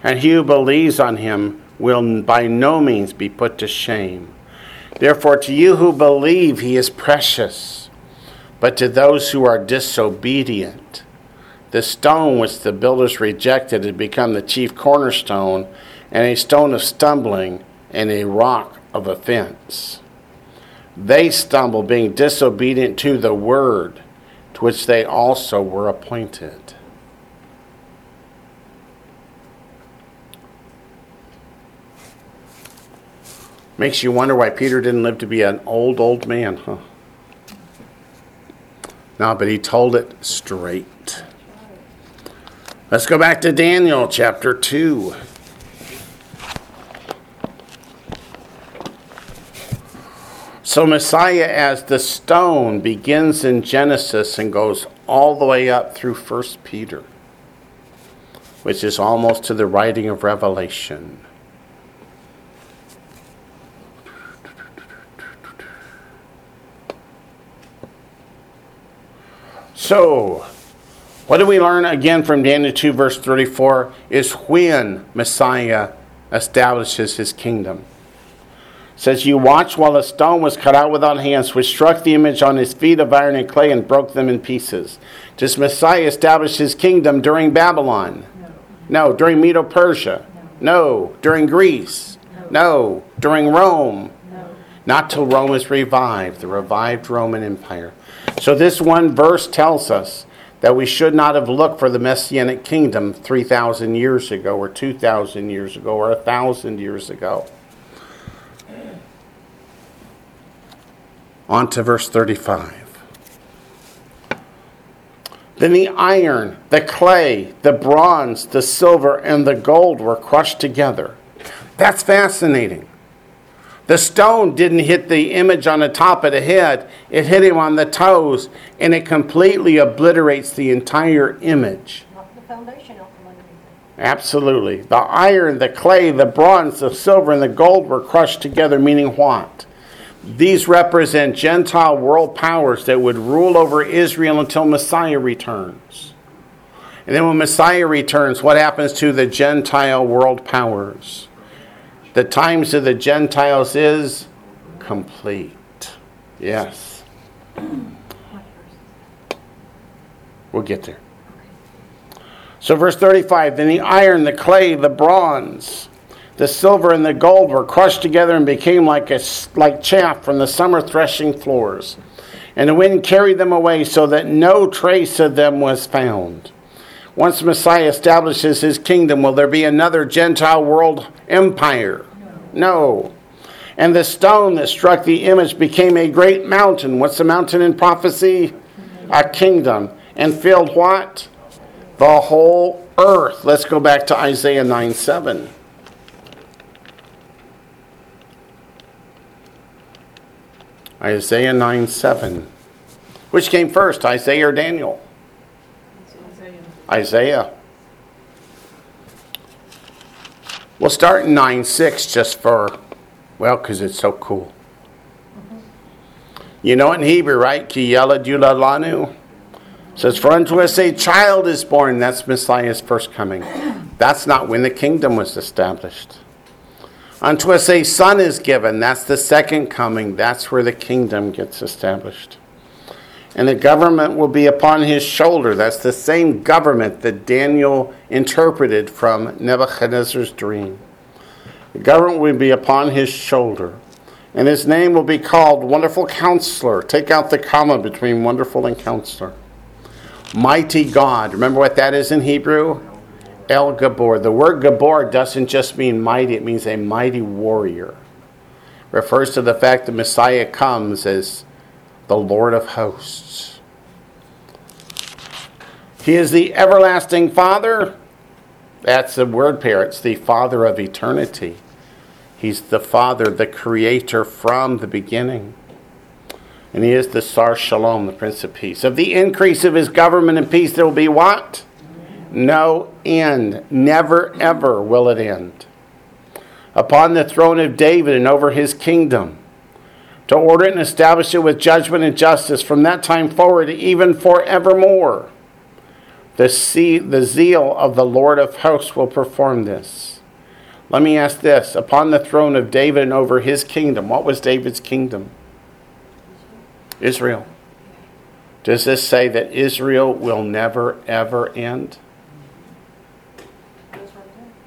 and he who believes on him will by no means be put to shame. Therefore, to you who believe, he is precious, but to those who are disobedient, the stone which the builders rejected had become the chief cornerstone, and a stone of stumbling, and a rock of offense. They stumble, being disobedient to the word, to which they also were appointed. Makes you wonder why Peter didn't live to be an old, old man, huh? No, but he told it straight. Let's go back to Daniel chapter 2. So, Messiah as the stone begins in Genesis and goes all the way up through 1 Peter, which is almost to the writing of Revelation. So, what do we learn again from Daniel 2, verse 34? Is when Messiah establishes his kingdom. It says, You watched while a stone was cut out without hands, which struck the image on his feet of iron and clay and broke them in pieces. Does Messiah establish his kingdom during Babylon? No. During Medo Persia? No. During Greece? No. During Rome? No. Not till Rome is revived, the revived Roman Empire. So, this one verse tells us that we should not have looked for the Messianic kingdom 3,000 years ago, or 2,000 years ago, or 1,000 years ago. On to verse 35. Then the iron, the clay, the bronze, the silver, and the gold were crushed together. That's fascinating. The stone didn't hit the image on the top of the head, it hit him on the toes, and it completely obliterates the entire image. The foundation out from underneath it. Absolutely. The iron, the clay, the bronze, the silver, and the gold were crushed together, meaning what? These represent Gentile world powers that would rule over Israel until Messiah returns. And then when Messiah returns, what happens to the Gentile world powers? The times of the Gentiles is complete. Yes. We'll get there. So, verse 35 Then the iron, the clay, the bronze, the silver, and the gold were crushed together and became like, a, like chaff from the summer threshing floors. And the wind carried them away so that no trace of them was found. Once Messiah establishes his kingdom, will there be another Gentile world empire? No. And the stone that struck the image became a great mountain. What's the mountain in prophecy? A kingdom. And filled what? The whole earth. Let's go back to Isaiah 9 7. Isaiah 9 7. Which came first, Isaiah or Daniel? Isaiah. We'll start in 9 6 just for, well, because it's so cool. Mm-hmm. You know it in Hebrew, right? Ki yelad yulad lanu. Says, For unto us a child is born. That's Messiah's first coming. That's not when the kingdom was established. Unto us a son is given. That's the second coming. That's where the kingdom gets established. And the government will be upon his shoulder. That's the same government that Daniel interpreted from Nebuchadnezzar's dream. The government will be upon his shoulder. And his name will be called Wonderful Counselor. Take out the comma between wonderful and counselor. Mighty God. Remember what that is in Hebrew? El Gibor. The word Gibor doesn't just mean mighty, it means a mighty warrior. Refers to the fact that Messiah comes as the Lord of hosts. He is the everlasting Father. That's the word pair. It's the Father of eternity. He's the Father, the Creator from the beginning. And He is the Sar Shalom, the Prince of Peace. Of the increase of His government and peace, there will be what? No end. Never, ever will it end. Upon the throne of David and over His kingdom to order it and establish it with judgment and justice from that time forward, even forevermore. The, sea, the zeal of the Lord of hosts will perform this. Let me ask this upon the throne of David and over his kingdom, what was David's kingdom? Israel. Does this say that Israel will never, ever end?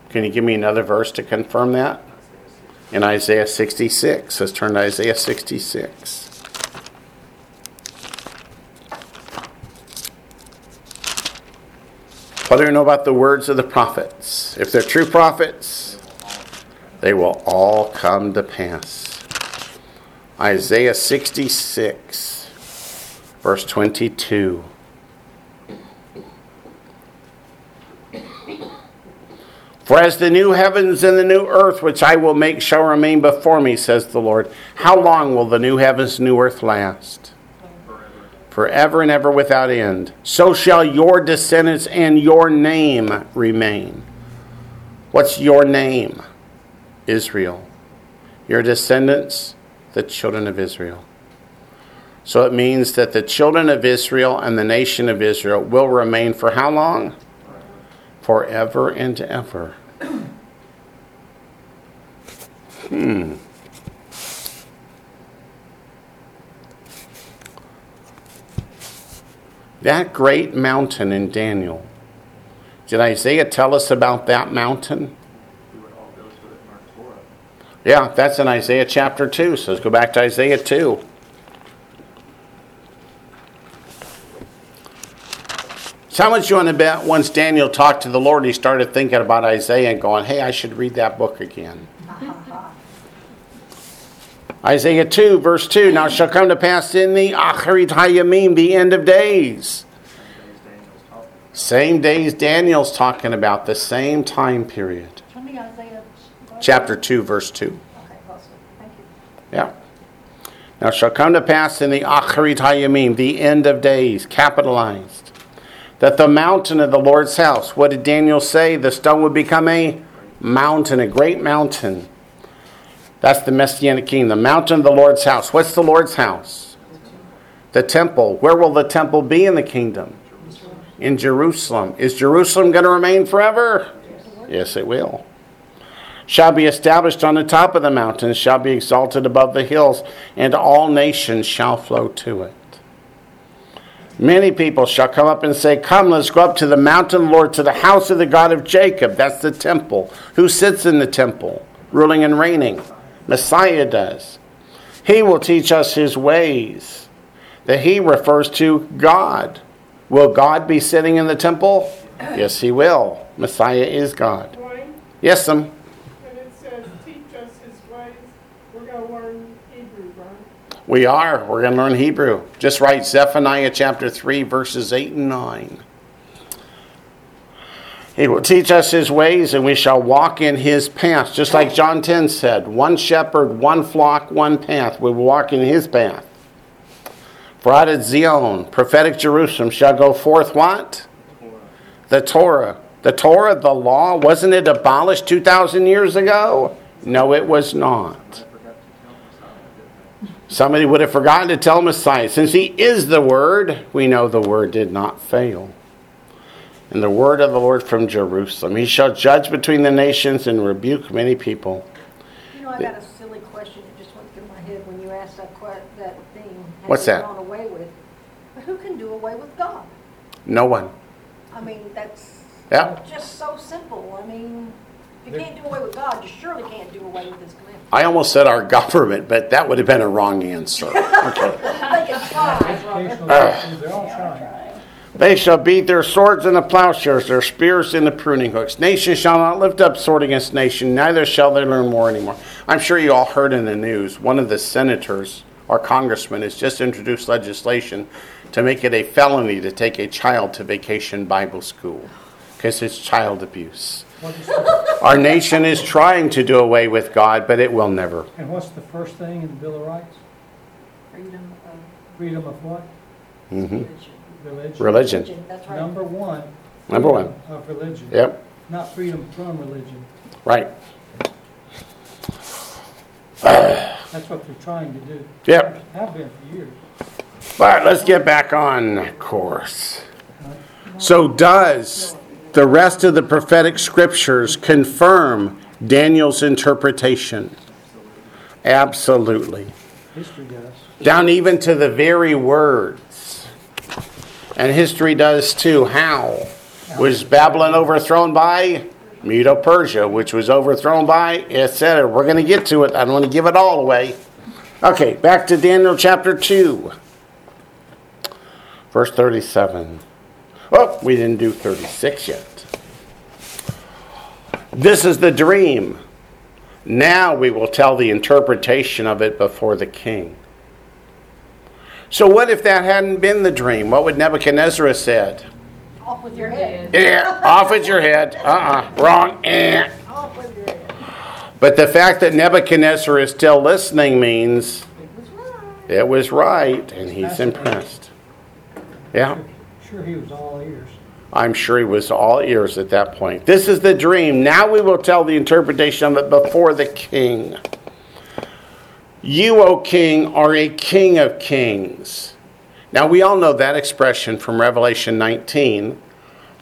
Can you give me another verse to confirm that? In Isaiah 66. Let's turn to Isaiah 66. What do we know about the words of the prophets? If they're true prophets, they will all come to pass. Isaiah 66, verse 22. For as the new heavens and the new earth which I will make shall remain before me, says the Lord, how long will the new heavens and new earth last? Forever. Forever and ever without end. So shall your descendants and your name remain. What's your name? Israel. Your descendants, the children of Israel. So it means that the children of Israel and the nation of Israel will remain for how long? Forever and ever. Hmm. That great mountain in Daniel. Did Isaiah tell us about that mountain? Yeah, that's in Isaiah chapter 2. So let's go back to Isaiah 2. So much you want to bet once Daniel talked to the Lord, he started thinking about Isaiah and going, hey, I should read that book again. Isaiah 2, verse 2 Now shall come to pass in the Acharit Hayamim, the end of days. Same days Daniel's talking. About, the same time period. Chapter 2, verse 2. Okay, awesome. Thank you. Yeah. Now shall come to pass in the Acharit Hayamim, the end of days, capitalized, that the mountain of the Lord's house, what did Daniel say? The stone would become a mountain, a great mountain. That's the Messianic king, the mountain of the Lord's house. What's the Lord's house? The temple. Where will the temple be in the kingdom? In Jerusalem. Is Jerusalem going to remain forever? Yes, it will shall be established on the top of the mountains, shall be exalted above the hills, and all nations shall flow to it. Many people shall come up and say, Come, let's go up to the mountain, Lord, to the house of the God of Jacob. That's the temple. Who sits in the temple, ruling and reigning? Messiah does. He will teach us his ways. That he refers to God. Will God be sitting in the temple? Yes, he will. Messiah is God. Yes, some. when it says teach us his ways, we're gonna learn Hebrew, right? We are. We're going to learn Hebrew. Just write Zephaniah chapter 3, verses 8 and 9. He will teach us his ways, and we shall walk in his paths. Just like John 10 said one shepherd, one flock, one path. We will walk in his path. For out of Zion, prophetic Jerusalem, shall go forth what? The Torah. The Torah, the law, wasn't it abolished 2,000 years ago? No, it was not. I forgot to tell Messiah, didn't Somebody would have forgotten to tell Messiah. Since he is the Word, we know the Word did not fail. And the word of the Lord from Jerusalem. He shall judge between the nations and rebuke many people. You know, I got a silly question that just went through my head when you asked that that thing. What's that? Gone away with. But who can do away with God? No one. I mean, that's Yeah. just so simple. I mean, you can't do away with God, you surely can't do away with His commandments. I almost said our government, but that would have been a wrong answer. Okay. I think it's Educational, they're all trying. They shall beat their swords in the plowshares, their spears in the pruning hooks. Nation shall not lift up sword against nation, neither shall they learn war anymore. I'm sure you all heard in the news, one of the senators or congressman has just introduced legislation to make it a felony to take a child to vacation Bible school because it's child abuse. What is the- Our nation is trying to do away with God, but it will never. And what's the first thing in the Bill of Rights? freedom of Freedom of what? hmm religion. Religion. Religion. That's right. Number one. Number one. Of religion. Yep, Not freedom from religion. right. That's what they're trying to do. Yep. Have been for years. All right, let's get back on course. So, does the rest of the prophetic scriptures confirm Daniel's interpretation? Absolutely. History does. Down even to the very words. And history does too. How? Was Babylon overthrown by Medo Persia, which was overthrown by, etc. We're going to get to it. I don't want to give it all away. Okay, back to Daniel chapter 2, verse 37. Oh, we didn't do 36 yet. This is the dream. Now we will tell the interpretation of it before the king. So, what if that hadn't been the dream? What would Nebuchadnezzar have said? Off with your head. Yeah, off with your head. Uh uh wrong. Eh. Off with your head. But the fact that Nebuchadnezzar is still listening means It was right. it was right and he's impressed. Yeah, Sure, he was all ears. I'm sure he was all ears at that point. This is the dream. Now we will tell the interpretation of it before the king. You, O king, are a king of kings. Now we all know that expression from Revelation 19.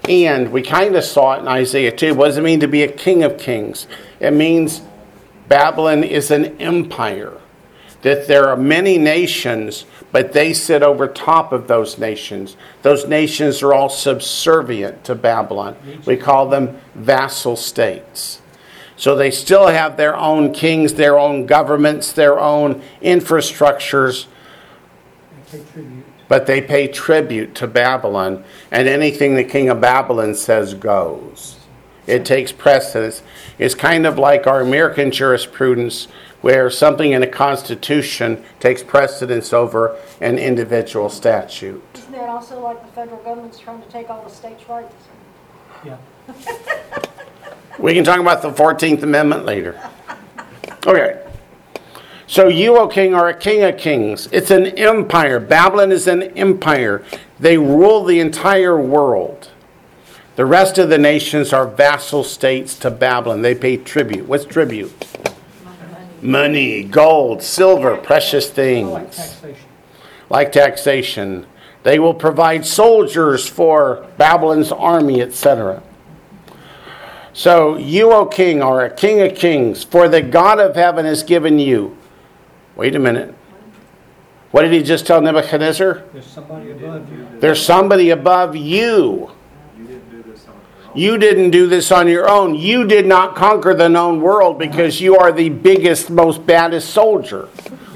And we kind of saw it in Isaiah 2. What does it mean to be a king of kings? It means Babylon is an empire. That there are many nations, but they sit over top of those nations. Those nations are all subservient to Babylon. We call them vassal states. So they still have their own kings, their own governments, their own infrastructures, but they pay tribute to Babylon, and anything the king of Babylon says goes. It takes precedence. It's kind of like our American jurisprudence, where something in a constitution takes precedence over an individual statute. Isn't that also like the federal government's trying to take all the states' rights? Yeah. We can talk about the 14th Amendment later. Okay. So you, O king, are a king of kings. It's an empire. Babylon is an empire. They rule the entire world. The rest of the nations are vassal states to Babylon. They pay tribute. What's tribute? Money, gold, silver, precious Like things, taxation. like taxation. They will provide soldiers for Babylon's army, etc. So you, O king, are a king of kings, for the God of heaven has given you. Wait a minute. What did he just tell Nebuchadnezzar? There's somebody above you. There's somebody above you. You didn't do this on your own. You didn't do this on your own. You did not conquer the known world because you are the biggest, most baddest soldier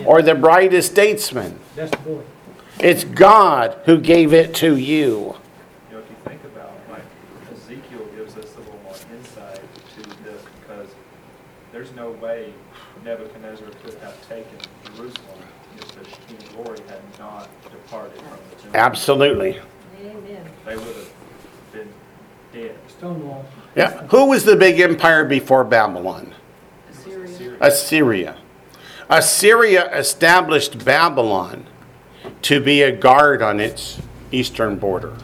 or the brightest statesman. That's the boy. It's God who gave it to you. You know, if you think about, like, Ezekiel gives us a little more insight to this because there's no way Nebuchadnezzar could have taken Jerusalem if the King Glory had not departed from the temple. Absolutely. Amen. They would have been dead. Stonewall. Yeah. Who was the big empire before Babylon? Assyria. Assyria. Assyria established Babylon to be a guard on its eastern border.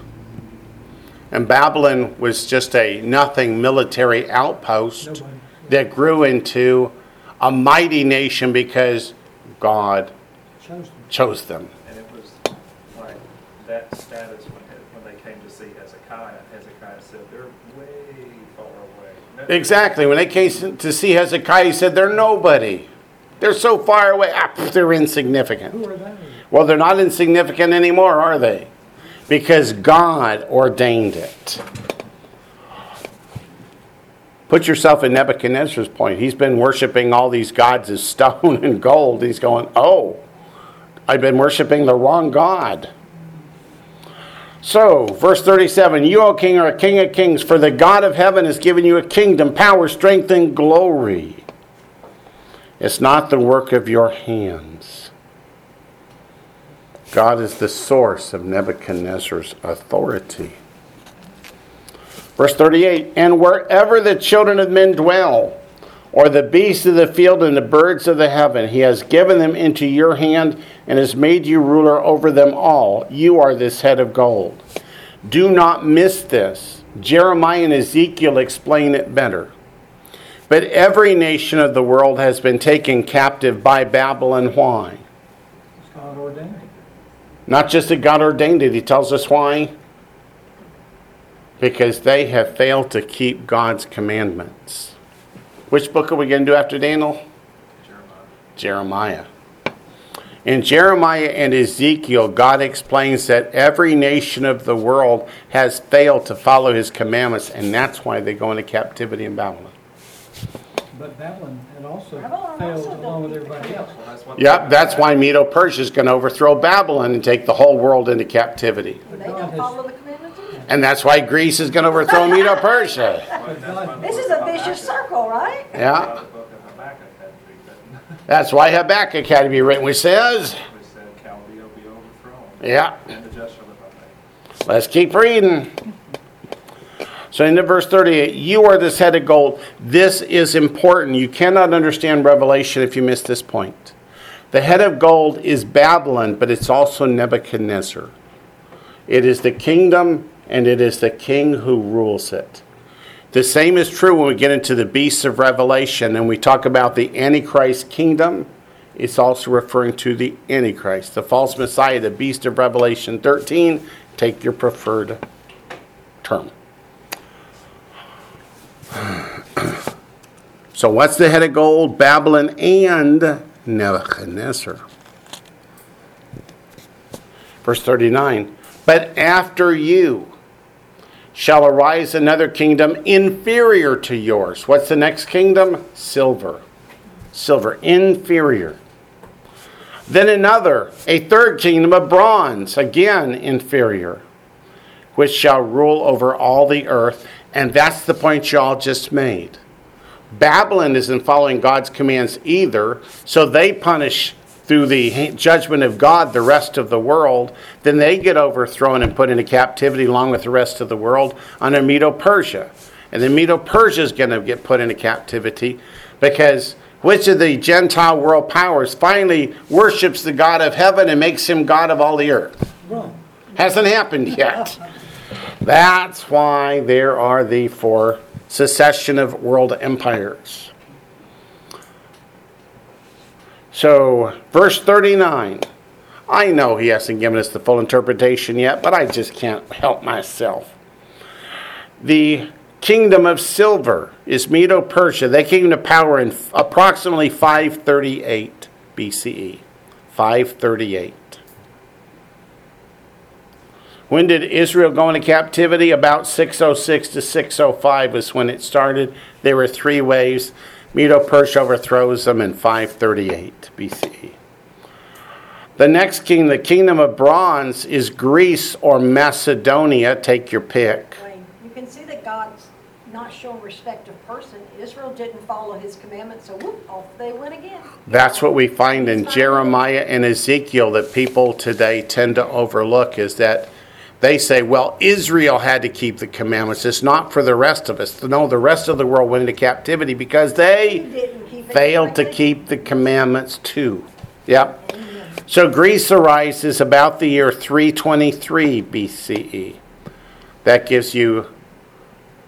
And Babylon was just a nothing military outpost Nobody. that grew into a mighty nation because God Chose them. chose them. And it was like that status when, when they came to see Hezekiah. Hezekiah said, they're way far away. No- Exactly. When they came to see Hezekiah, he said, They're nobody. They're so far away. Ah, they're insignificant. Who are they? Well, they're not insignificant anymore, are they? Because God ordained it. Put yourself in Nebuchadnezzar's point. He's been worshiping all these gods as stone and gold. He's going, Oh, I've been worshiping the wrong God. So, verse 37 You, O king, are a king of kings, for the God of heaven has given you a kingdom, power, strength, and glory. It's not the work of your hands. God is the source of Nebuchadnezzar's authority. Verse 38 And wherever the children of men dwell, or the beasts of the field and the birds of the heaven, he has given them into your hand and has made you ruler over them all. You are this head of gold. Do not miss this. Jeremiah and Ezekiel explain it better. But every nation of the world has been taken captive by Babylon. Why? It's God ordained. Not just that God ordained it, he tells us why. Because they have failed to keep God's commandments. Which book are we going to do after Daniel? Jeremiah. Jeremiah. In Jeremiah and Ezekiel, God explains that every nation of the world has failed to follow his commandments, and that's why they go into captivity in Babylon. But Babylon had also Babylon failed also along with everybody else. Well, that's Yep, that's why Medo Persia is going to overthrow Babylon and take the whole world into captivity. They don't follow the commandments either. And that's why Greece is going to overthrow Medo Persia. Well, that's why the This is a vicious circle, right? Yeah, The book of Habakkuk had to be written. that's why Habakkuk had to be written, which says, We said Chaldea will be overthrown. yeah, And the just shall live by faith. let's keep reading. So into verse 38, you are this head of gold. This is important. You cannot understand Revelation if you miss this point. The head of gold is Babylon, but it's also Nebuchadnezzar. It is the kingdom and it is the king who rules it. The same is true when we get into the beasts of Revelation and we talk about the Antichrist kingdom. It's also referring to the Antichrist, the false Messiah, the beast of Revelation 13. Take your preferred term. So, what's the head of gold? Babylon and Nebuchadnezzar. Verse 39 But after you shall arise another kingdom inferior to yours. What's the next kingdom? Silver. Silver, inferior. Then another, a third kingdom of bronze, again inferior, which shall rule over all the earth. And that's the point y'all just made. Babylon isn't following God's commands either, so they punish through the judgment of God the rest of the world. Then they get overthrown and put into captivity along with the rest of the world under Medo Persia. And then Medo Persia is going to get put into captivity because which of the Gentile world powers finally worships the God of heaven and makes him God of all the earth? Rome. Hasn't happened yet. That's why there are the four secession of world empires. So, verse 39. I know he hasn't given us the full interpretation yet, but I just can't help myself. The kingdom of silver is Medo Persia. They came to power in approximately 538 BCE. 538. When did Israel go into captivity? About 606 to 605 was when it started. There were three waves. Medo Persia overthrows them in 538 BCE. The next king, the kingdom of bronze, is Greece or Macedonia. Take your pick. You can see that God's not showing respect of person. Israel didn't follow his commandments, so whoop, off they went again. That's what we find in Jeremiah and Ezekiel that people today tend to overlook is that they say, well, Israel had to keep the commandments. It's not for the rest of us. No, the rest of the world went into captivity because they didn't keep it failed to keep the commandments too. Yep. So Greece arises about the year 323 BCE. That gives you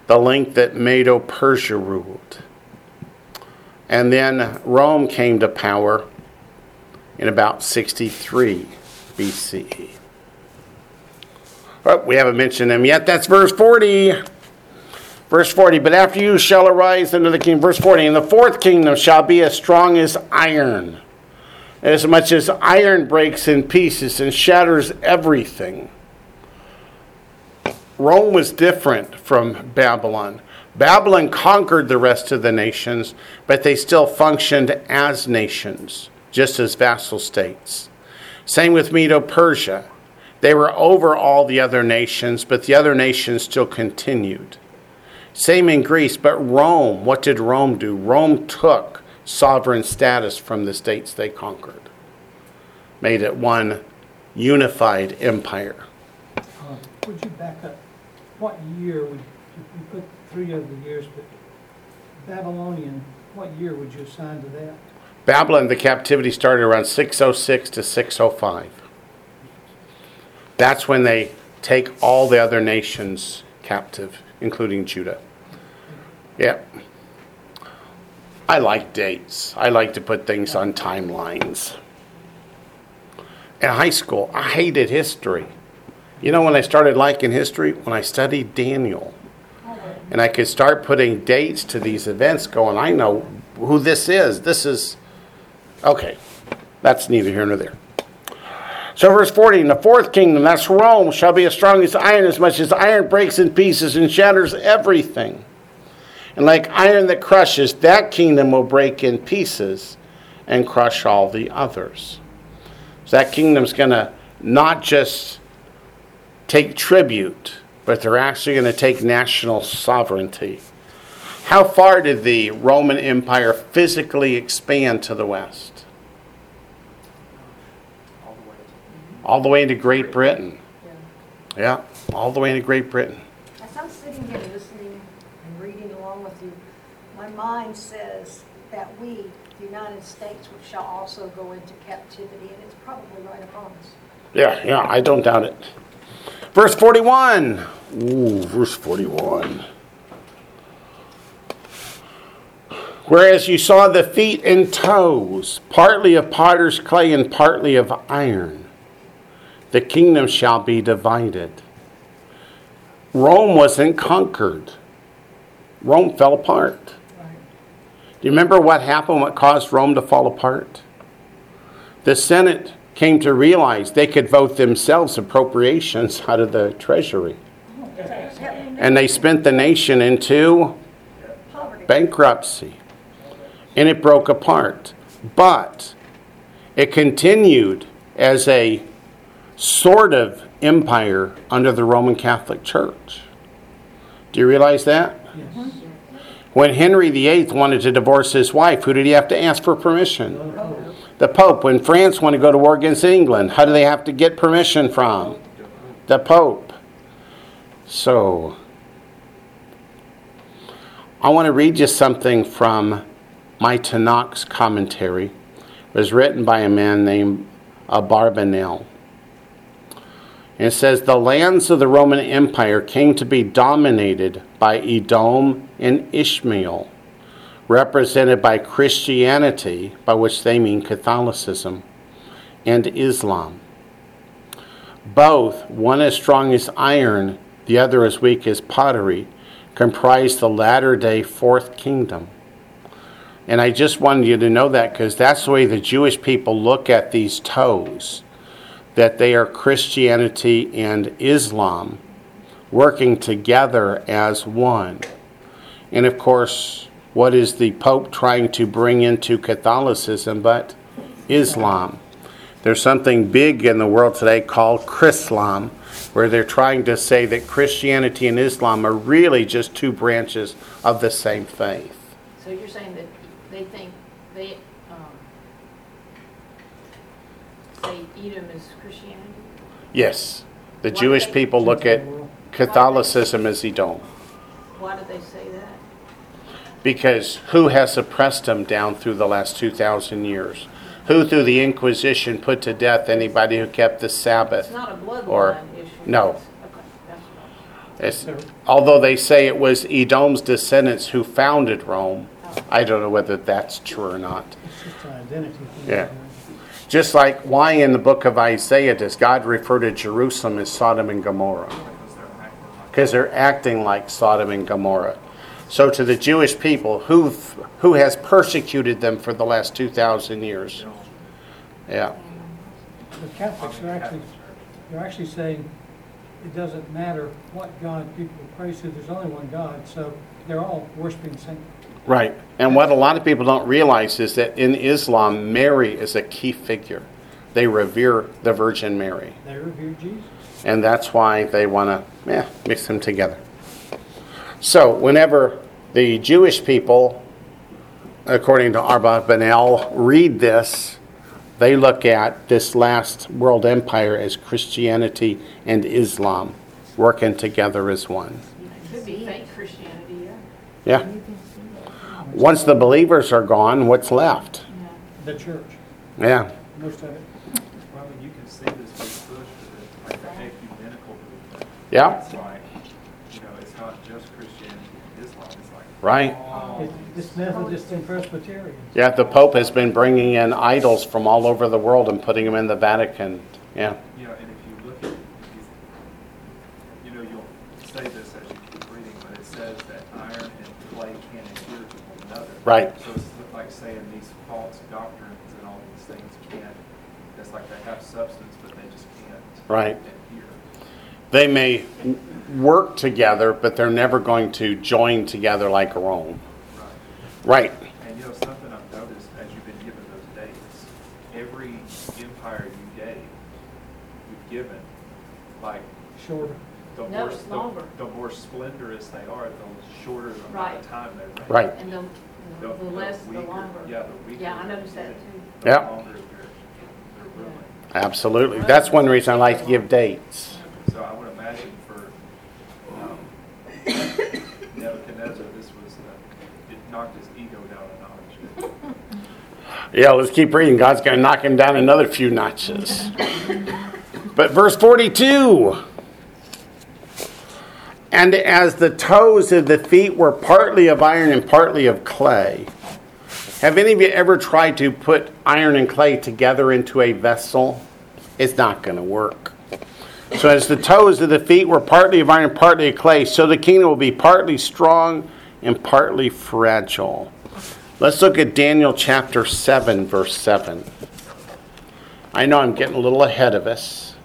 the length that Medo Persia ruled. And then Rome came to power in about 63 BCE. But we haven't mentioned them yet. That's verse 40. Verse 40, but after you shall arise the king. Verse 40, and the fourth kingdom shall be as strong as iron, as much as iron breaks in pieces and shatters everything. Rome was different from Babylon. Babylon conquered the rest of the nations, but they still functioned as nations, just as vassal states. Same with Medo Persia. They were over all the other nations, but the other nations still continued. Same in Greece, but Rome, what did Rome do? Rome took sovereign status from the states they conquered, made it one unified empire. Uh, Would you back up? What year would, you put three of the years, but Babylonian, what year would you assign to that? Babylon, the captivity started around 606 to 605. That's when they take all the other nations captive, including Judah. Yep. I like dates. I like to put things on timelines. In high school, I hated history. You know when I started liking history? When I studied Daniel. And I could start putting dates to these events, going, I know who this is. This is. Okay. That's neither here nor there. So, verse 40 And the fourth kingdom, that's Rome, shall be as strong as iron, as much as iron breaks in pieces and shatters everything. And like iron that crushes, that kingdom will break in pieces and crush all the others. So, that kingdom's going to not just take tribute, but they're actually going to take national sovereignty. How far did the Roman Empire physically expand to the west? all the way to. All the way into Great Britain. Yeah, all the way into Great Britain. As I'm sitting here listening and reading along with you, my mind says that we, the United States, shall also go into captivity, and it's probably right upon us. Yeah, yeah, I don't doubt it. Verse 41. Ooh, verse 41. Whereas you saw the feet and toes, partly of potter's clay and partly of iron, the kingdom shall be divided. Rome wasn't conquered, Rome fell apart. Do you remember what happened, what caused Rome to fall apart? The Senate came to realize they could vote themselves appropriations out of the treasury. And they spent the nation into bankruptcy. And it broke apart. But it continued as a sort of empire under the Roman Catholic Church. Do you realize that? Yes. When Henry VIII wanted to divorce his wife, who did he have to ask for permission? The Pope. When France wanted to go to war against England, how do they have to get permission from? The Pope. So, I want to read you something from my Tanakh commentary. It was written by a man named Abarbanel. And it says the lands of the Roman Empire came to be dominated by Edom and Ishmael, represented by Christianity, by which they mean Catholicism, and Islam. Both, one as strong as iron, the other as weak as pottery, comprise the latter day fourth kingdom. And I just wanted you to know that because that's the way the Jewish people look at these toes that they are Christianity and Islam working together as one. And of course, what is the Pope trying to bring into Catholicism but Islam? There's something big in the world today called Chrislam, where they're trying to say that Christianity and Islam are really just two branches of the same faith. So you're saying that they think they, um, say Edom is? Yes, the Why Jewish they- people look at Catholicism as Edom. Why do they say that? Because who has suppressed them down through the last 2,000 years? Who, through the Inquisition, put to death anybody who kept the Sabbath? It's not a Or- bloodline issue. no. It's- Okay, that's what It's, although they say it was Edom's descendants who founded Rome, oh. I don't know whether that's true or not. It's just an identity thing. Yeah. Just like why in the book of Isaiah does God refer to Jerusalem as Sodom and Gomorrah? Because they're acting like Sodom and Gomorrah. So to the Jewish people, who who has persecuted them for the last 2,000 years? Yeah. The Catholics are actually, they're actually saying it doesn't matter what God people praise to, there's only one God, so they're all worshiping Saint. Right. And what a lot of people don't realize is that in Islam, Mary is a key figure. They revere the Virgin Mary. They revere Jesus. And that's why they want to yeah, mix them together. So, whenever the Jewish people, according to Abarbanel, read this, they look at this last world empire as Christianity and Islam working together as one. It could be fake Christianity, yeah. Yeah. Once the believers are gone, what's left? The church, Yeah. most of it. Well, you can see this big push for the, like ecumenical movement. Yeah. It's like, you know, it's not just Christianity and Islam, it's like. Right. all It's Methodist and Presbyterian. Yeah, the Pope has been bringing in idols from all over the world and putting them in the Vatican. Yeah. You know, and if you look at, if you, you know, you'll say this as you keep reading, but it says that iron and clay can adhere to one another. Right. So it's like saying these false doctrines and all these things can't, it's like they have substance, but they just can't. Right. Adhere. They may work together, but they're never going to join together like Rome. Right. Right. And you know, something I've noticed as you've been given those dates, every empire you gave, you've given, like, Shorter. the No, more, it's the, longer. the more splendorous they are, the shorter the amount of time they reign. Right. And the, The- the less, the weaker- longer. Yeah, the weaker. Yeah, I they noticed that too. The Yeah. longer they're, they're ruling. Absolutely. That's one reason I like to give dates. So I would imagine for um, Nebuchadnezzar, this was, uh, it knocked his ego down a notch. Yeah, let's keep reading. God's going to knock him down another few notches. But verse 42 And as the toes of the feet were partly of iron and partly of clay. Have any of you ever tried to put iron and clay together into a vessel? It's not going to work. So, as the toes of the feet were partly of iron, and partly of clay, so the kingdom will be partly strong and partly fragile. Let's look at Daniel chapter 7, verse 7. I know I'm getting a little ahead of us.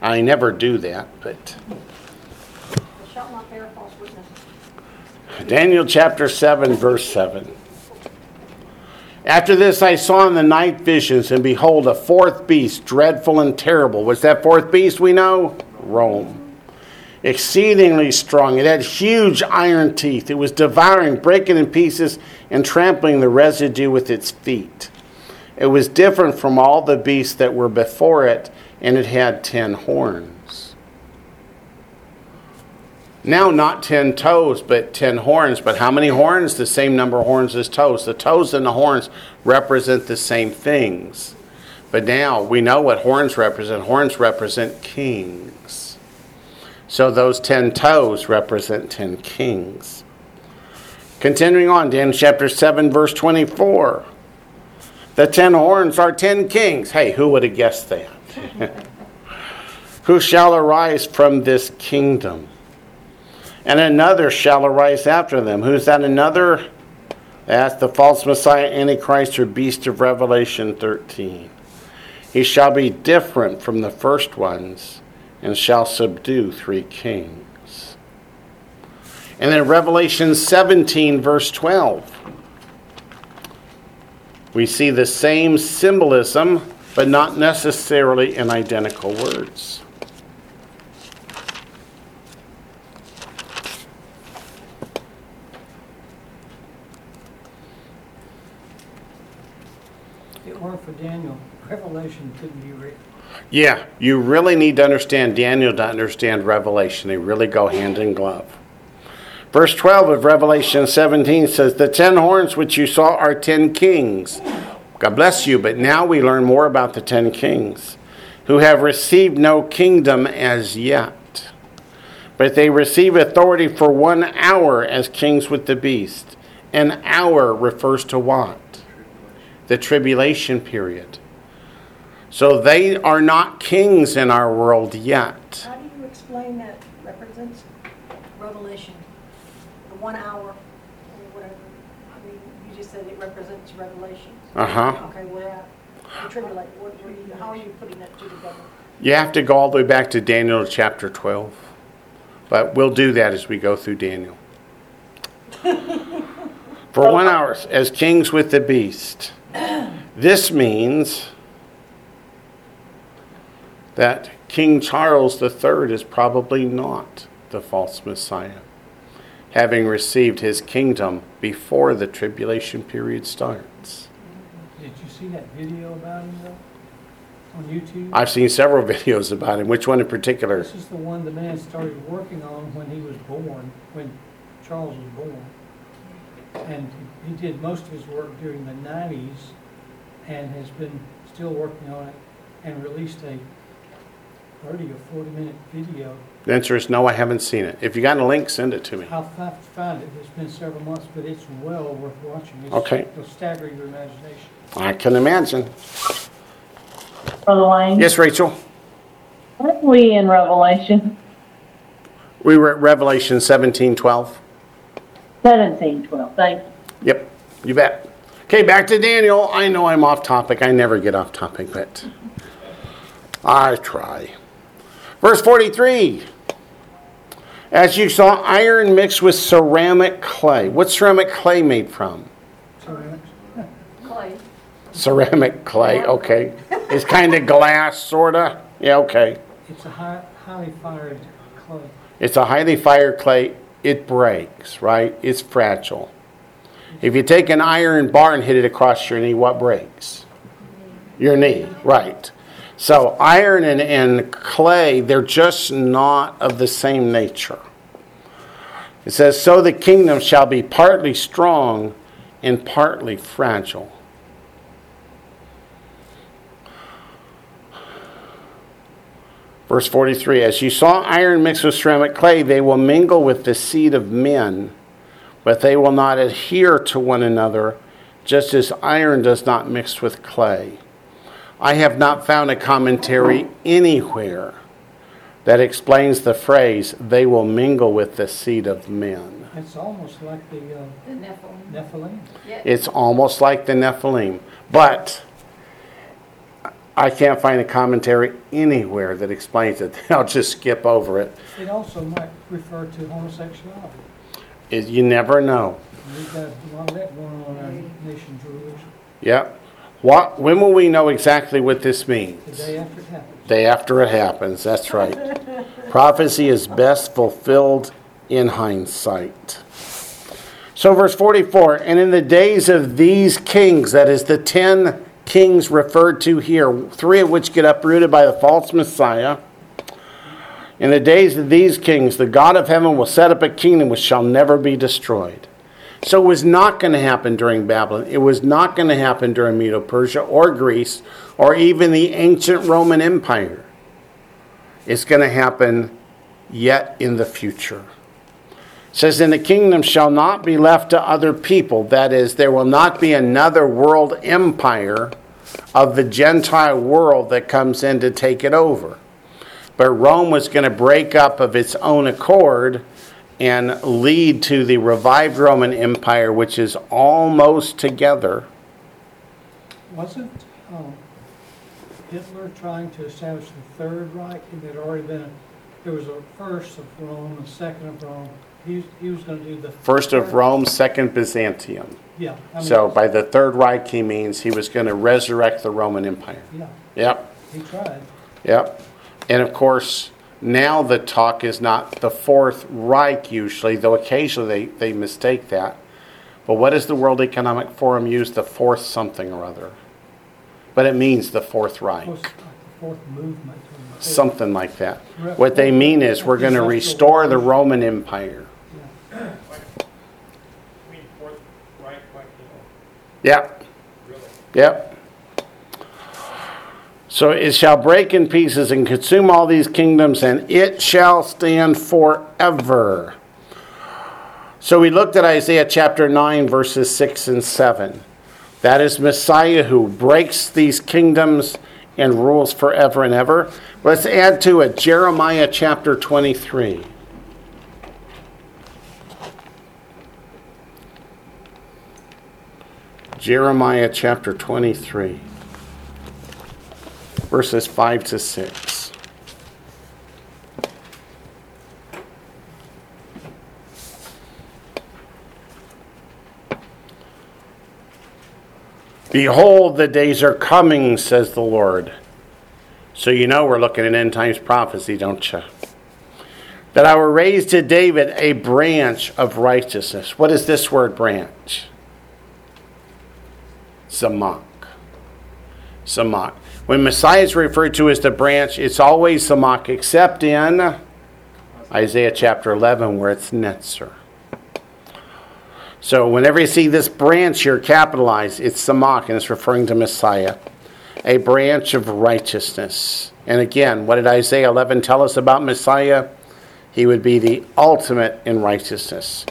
I never do that, but They shall not bear false witness. Daniel chapter 7, verse 7. After this I saw in the night visions, and behold, a fourth beast, dreadful and terrible. What's that fourth beast we know? Rome. exceedingly strong. It had huge iron teeth. It was devouring, breaking in pieces, and trampling the residue with its feet. It was different from all the beasts that were before it, and it had ten horns. Now, not ten toes, but ten horns. But how many horns? The same number of horns as toes. The toes and the horns represent the same things. But now we know what horns represent. Horns represent kings. So those ten toes represent ten kings. Continuing on, Daniel chapter 7, verse 24. The ten horns are ten kings. Hey, who would have guessed that? who shall arise from this kingdom? And another shall arise after them. Who's that another? That's the false Messiah, Antichrist, or beast of Revelation 13. He shall be different from the first ones and shall subdue three kings. And then Revelation 17, verse 12 we see the same symbolism, but not necessarily in identical words. If it weren't for Daniel, Revelation couldn't be written. Yeah, you really need to understand Daniel to understand Revelation. They really go hand in glove. Verse 12 of Revelation 17 says, The ten horns which you saw are ten kings. God bless you, but now we learn more about the ten kings who have received no kingdom as yet. But they receive authority for one hour as kings with the beast. An hour refers to what? The tribulation period. So they are not kings in our world yet. How do you explain that represents Revelation? The one hour or whatever. I mean, you just said it represents Revelation. Uh huh. Okay, at? The tribulation, what, you, how are you putting that together? You have to go all the way back to Daniel chapter 12. But we'll do that as we go through Daniel. For one hour, as kings with the beast. This means that King Charles III is probably not the false Messiah, having received his kingdom before the tribulation period starts. Did you see that video about him though? On YouTube? I've seen several videos about him. Which one in particular? This is the one the man started working on when he was born, when Charles was born. And he he did most of his work during the nineties and has been still working on it and released a thirty or forty minute video. The answer is no, I haven't seen it. If you got a link, send it to me. I'll have to find it. It's been several months, but it's well worth watching. It's- Okay. It'll stagger your imagination. I can imagine. Brother Wayne? Yes, Rachel? Aren't we in Revelation We were at Revelation 17 12. seventeen twelve? Thank you. Yep, you bet. Okay, back to Daniel. I know I'm off topic. I never get off topic, but I try. Verse 43 As you saw iron mixed with ceramic clay. What's ceramic clay made from? Ceramic Clay. Ceramic clay, okay. It's kind of glass, sort of. Yeah, okay. It's a high, highly fired clay. It's a highly fired clay. It breaks, right? It's fragile. If you take an iron bar and hit it across your knee, what breaks? Your knee, right. So iron and, and clay, they're just not of the same nature. It says, So the kingdom shall be partly strong and partly fragile. Verse 43 As you saw iron mixed with ceramic clay, they will mingle with the seed of men, but they will not adhere to one another, just as iron does not mix with clay. I have not found a commentary anywhere that explains the phrase, they will mingle with the seed of men. It's almost like the uh, The Nephilim. Nephilim. Yeah. It's almost like the Nephilim. But I can't find a commentary anywhere that explains it. I'll just skip over it. It also might refer to homosexuality. It- you never know. We've got a lot of that going on in our nation's rulers Yep. What, when will we know exactly what this the means? day after it happens. Day after it happens, that's right. Prophecy is best fulfilled in hindsight. So, verse 44 And in the days of these kings, that is the ten kings referred to here, three of which get uprooted by the false Messiah. In the days of these kings, the God of heaven will set up a kingdom which shall never be destroyed. So it was not going to happen during Babylon. It was not going to happen during Medo Persia or Greece or even the ancient Roman Empire. It's going to happen yet in the future. It says, And the kingdom shall not be left to other people. That is, there will not be another world empire of the Gentile world that comes in to take it over. But Rome was going to break up of its own accord and lead to the revived Roman Empire, which is almost together. Wasn't um, Hitler trying to establish the Third Reich? And there'd already been, a- there was a first of Rome, a second of Rome. He, was- he was going to do the. First of Rome, second Byzantium. Yeah. I mean, So by the Third Reich, he means he was going to resurrect the Roman Empire. Yeah, Yep, he tried. yep. And of course, now the talk is not the Fourth Reich usually, though occasionally they, they mistake that. But what does the World Economic Forum use? The fourth something or other. But it means the Fourth Reich. Close, like the fourth movement. Something like that. What they mean is we're going to restore the Roman Empire. Yeah. We mean fourth, right, like, you know, Yep, really. yep. So it shall break in pieces and consume all these kingdoms, and it shall stand forever. So we looked at Isaiah chapter 9, verses 6 and 7. That is Messiah who breaks these kingdoms and rules forever and ever. Let's add to it Jeremiah chapter 23. Jeremiah chapter 23, verses 5 to 6. Behold, the days are coming, says the Lord. So you know we're looking at end times prophecy, don't you? That I will raise to David a branch of righteousness. What is this word branch? Samach. Samach. When Messiah is referred to as the branch, it's always Samach, except in Isaiah chapter 11, where it's Netzer. So whenever you see this branch here capitalized, it's Samach, and it's referring to Messiah, a branch of righteousness. And again, what did Isaiah 11 tell us about Messiah? He would be the ultimate in righteousness.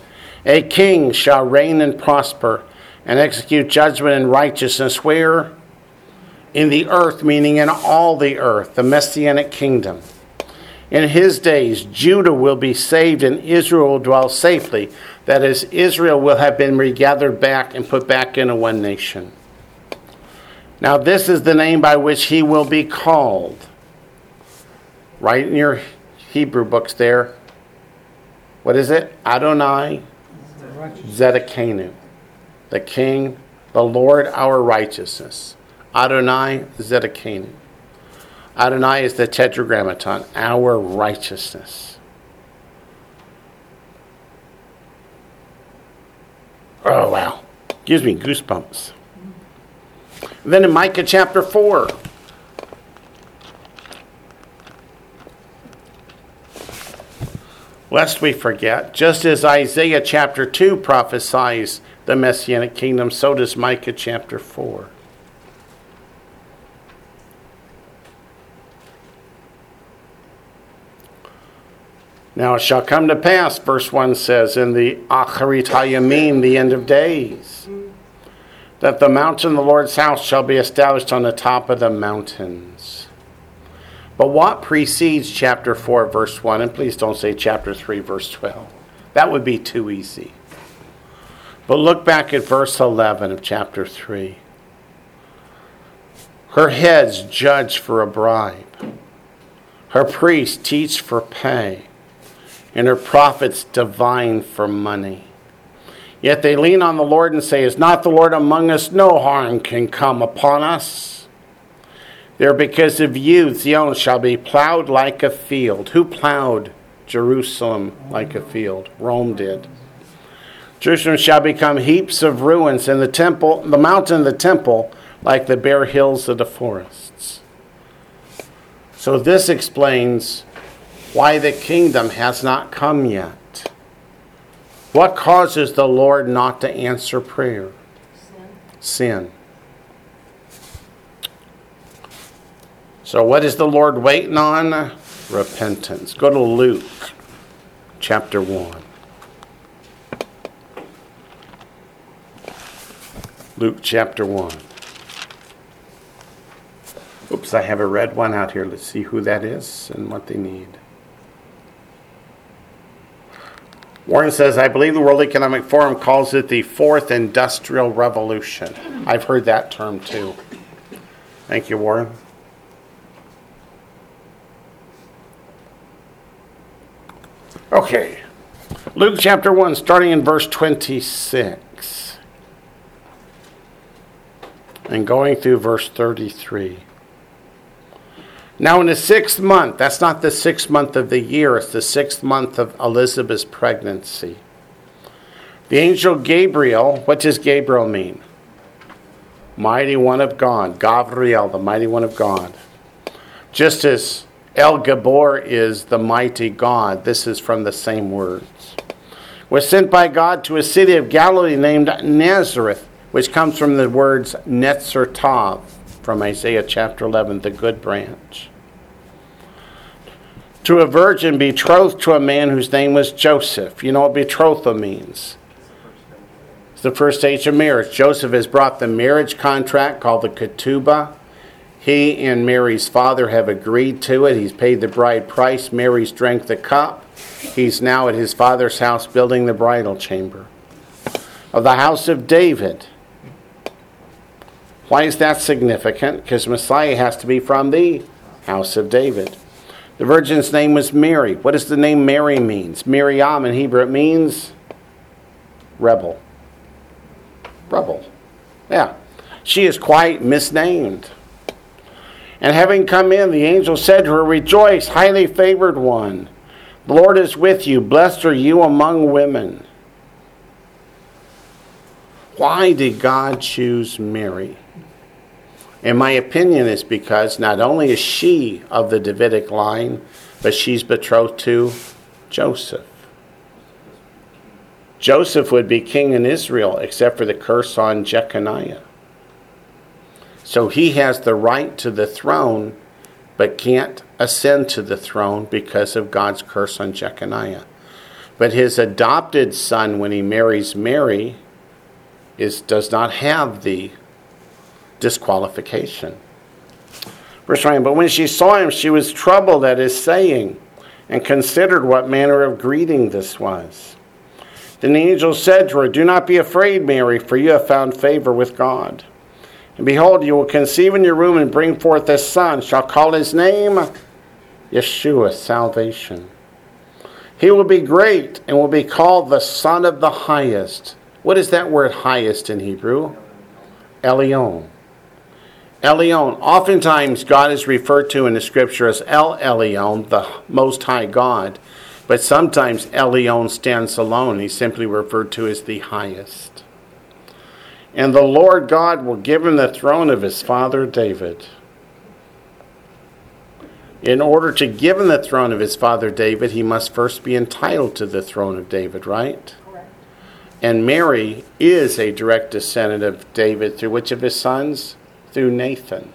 A king shall reign and prosper and execute judgment and righteousness where? In the earth, meaning in all the earth, the messianic kingdom. In his days, Judah will be saved and Israel will dwell safely. That is, Israel will have been regathered back and put back into one nation. Now, this is the name by which he will be called. Right in your Hebrew books there. What is it? Adonai. Zedekanu. The King, the Lord our righteousness. Adonai Zedekanu. Adonai is the tetragrammaton, our righteousness. Oh, wow. Gives me goosebumps. Then in Micah chapter 4. Lest we forget, just as Isaiah chapter 2 prophesies the Messianic kingdom, so does Micah chapter 4. Now it shall come to pass, verse 1 says, in the Acharit Hayamim, the end of days, that the mountain of the Lord's house shall be established on the top of the mountains. But what precedes chapter 4, verse 1? And please don't say chapter 3, verse 12. That would be too easy. But look back at verse 11 of chapter 3. Her heads judge for a bribe, her priests teach for pay, and her prophets divine for money. Yet they lean on the Lord and say, Is not the Lord among us? No harm can come upon us. There, because of you, Zion shall be plowed like a field. Who plowed Jerusalem like a field? Rome did. Jerusalem shall become heaps of ruins, and the temple, the mountain the temple, like the bare hills of the forests. So this explains why the kingdom has not come yet. What causes the Lord not to answer prayer? Sin. Sin. So, what is the Lord waiting on? Repentance. Go to Luke chapter 1. Luke chapter 1. Oops, I have a red one out here. Let's see who that is and what they need. Warren says, I believe the World Economic Forum calls it the fourth industrial revolution. I've heard that term too. Thank you, Warren. Okay. Luke chapter 1, starting in verse 26, and going through verse 33. Now, in the sixth month, that's not the sixth month of the year, it's the sixth month of Elizabeth's pregnancy. The angel Gabriel, what does Gabriel mean? Mighty one of God. Gabriel, the mighty one of God. Just as El Gibor is the mighty God, this is from the same words. Was sent by God to a city of Galilee named Nazareth, which comes from the words Netzer Tov from Isaiah chapter 11, the good branch. To a virgin betrothed to a man whose name was Joseph. You know what betrothal means? It's the first stage of marriage. Joseph has brought the marriage contract called the ketubah. He and Mary's father have agreed to it. He's paid the bride price. Mary's drank the cup. He's now at his father's house building the bridal chamber. Of the house of David. Why is that significant? Because Messiah has to be from the house of David. The virgin's name was Mary. What does the name Mary means? Miriam in Hebrew it means rebel. Rebel. Yeah. She is quite misnamed. And having come in, the angel said to her, Rejoice, highly favored one. The Lord is with you. Blessed are you among women. Why did God choose Mary? In my opinion, is because not only is she of the Davidic line, but she's betrothed to Joseph. Joseph would be king in Israel, except for the curse on Jeconiah. So he has the right to the throne, but can't ascend to the throne because of God's curse on Jeconiah. But his adopted son, when he marries Mary, is, does not have the disqualification. Verse 9, but when she saw him, she was troubled at his saying and considered what manner of greeting this was. Then the angel said to her, Do not be afraid, Mary, for you have found favor with God. And behold, you will conceive in your womb and bring forth a son, shall call his name Yeshua, salvation. He will be great and will be called the Son of the Highest. What is that word highest in Hebrew? Elyon. Elyon. Oftentimes, God is referred to in the scripture as El Elyon, the Most High God. But sometimes Elyon stands alone. He's simply referred to as the highest. And the Lord God will give him the throne of his father David. In order to give him the throne of his father David, he must first be entitled to the throne of David, right? Correct. And Mary is a direct descendant of David through which of his sons? Through Nathan.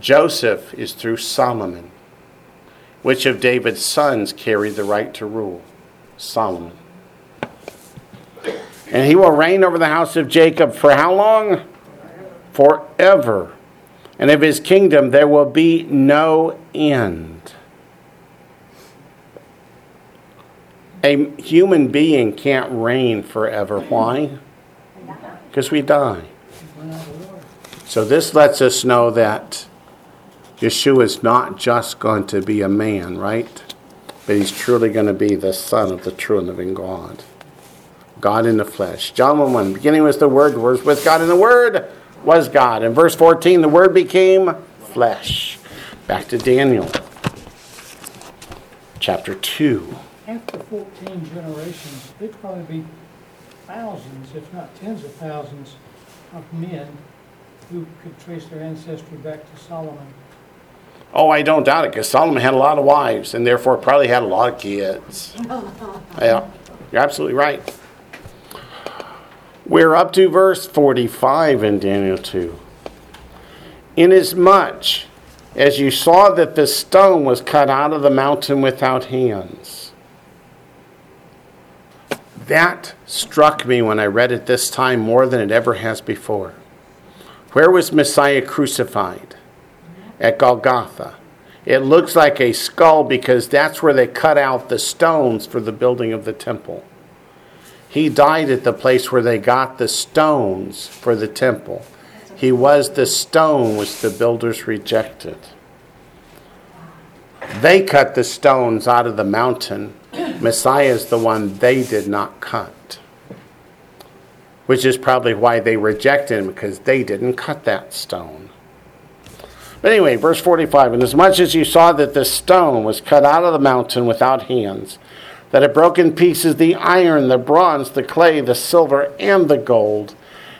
Joseph is through Solomon. Which of David's sons carried the right to rule? Solomon. And he will reign over the house of Jacob for how long? Forever. And of his kingdom there will be no end. A human being can't reign forever. Why? Because we die. So this lets us know that Yeshua is not just going to be a man, right? But he's truly going to be the Son of the true and living God. God in the flesh. John 1 1. Beginning was the Word, the Word was with God, and the Word was God. In verse 14, the Word became flesh. Back to Daniel, chapter 2. After fourteen generations, there'd probably be thousands, if not tens of thousands, of men who could trace their ancestry back to Solomon. Oh, I don't doubt it, because Solomon had a lot of wives and therefore probably had a lot of kids. Yeah, you're absolutely right. We're up to verse 45 in Daniel 2. Inasmuch as you saw that the stone was cut out of the mountain without hands. That struck me when I read it this time more than it ever has before. Where was Messiah crucified? At Golgotha. It looks like a skull because that's where they cut out the stones for the building of the temple. He died at the place where they got the stones for the temple. He was the stone which the builders rejected. They cut the stones out of the mountain. Messiah is the one they did not cut. Which is probably why they rejected him, because they didn't cut that stone. But anyway, verse 45 And as much as you saw that the stone was cut out of the mountain without hands, that it broke in pieces the iron, the bronze, the clay, the silver, and the gold,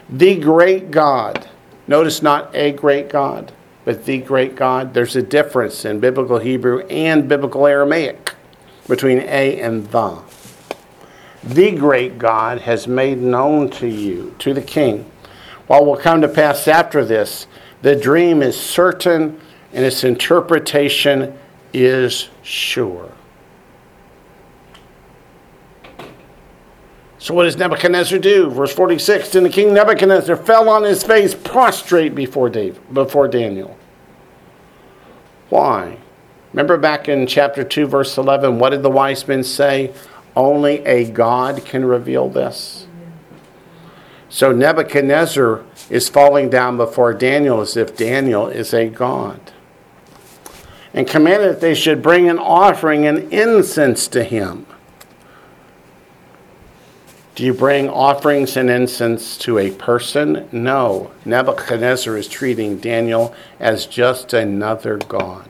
the great God. Notice not a great God, but the great God. There's a difference in biblical Hebrew and biblical Aramaic between a and the. The great God has made known to you, to the king, what will come to pass after this. The dream is certain and its interpretation is sure. So what does Nebuchadnezzar do? Verse 46, Then the king Nebuchadnezzar fell on his face prostrate before, Dave, before Daniel. Why? Remember back in chapter 2, verse 11, what did the wise men say? Only a God can reveal this. So Nebuchadnezzar is falling down before Daniel as if Daniel is a God. And commanded that they should bring an offering and incense to him. Do you bring offerings and incense to a person? No. Nebuchadnezzar is treating Daniel as just another God.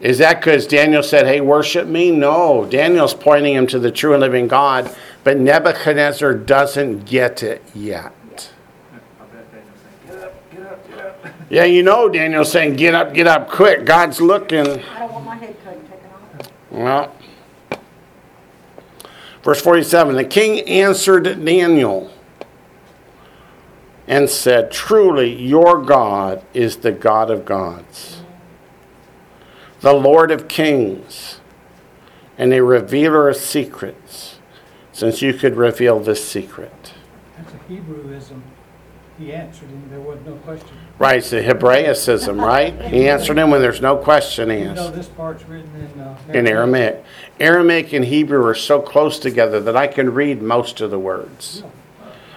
Is that because Daniel said, hey, worship me? No. Daniel's pointing him to the true and living God, but Nebuchadnezzar doesn't get it yet. Yeah, you know Daniel's saying, get up, get up quick. God's looking. I don't want my head cut taken off. Well, verse 47 The king answered Daniel and said, Truly, your God is the God of gods, the Lord of kings, and a revealer of secrets, since you could reveal this secret. That's a Hebrewism. He answered him, there was no question. Right, it's the Hebraicism, right? He answered him when there's no question asked. this part's written in, uh. In Aramaic. Aramaic and Hebrew are so close together that I can read most of the words.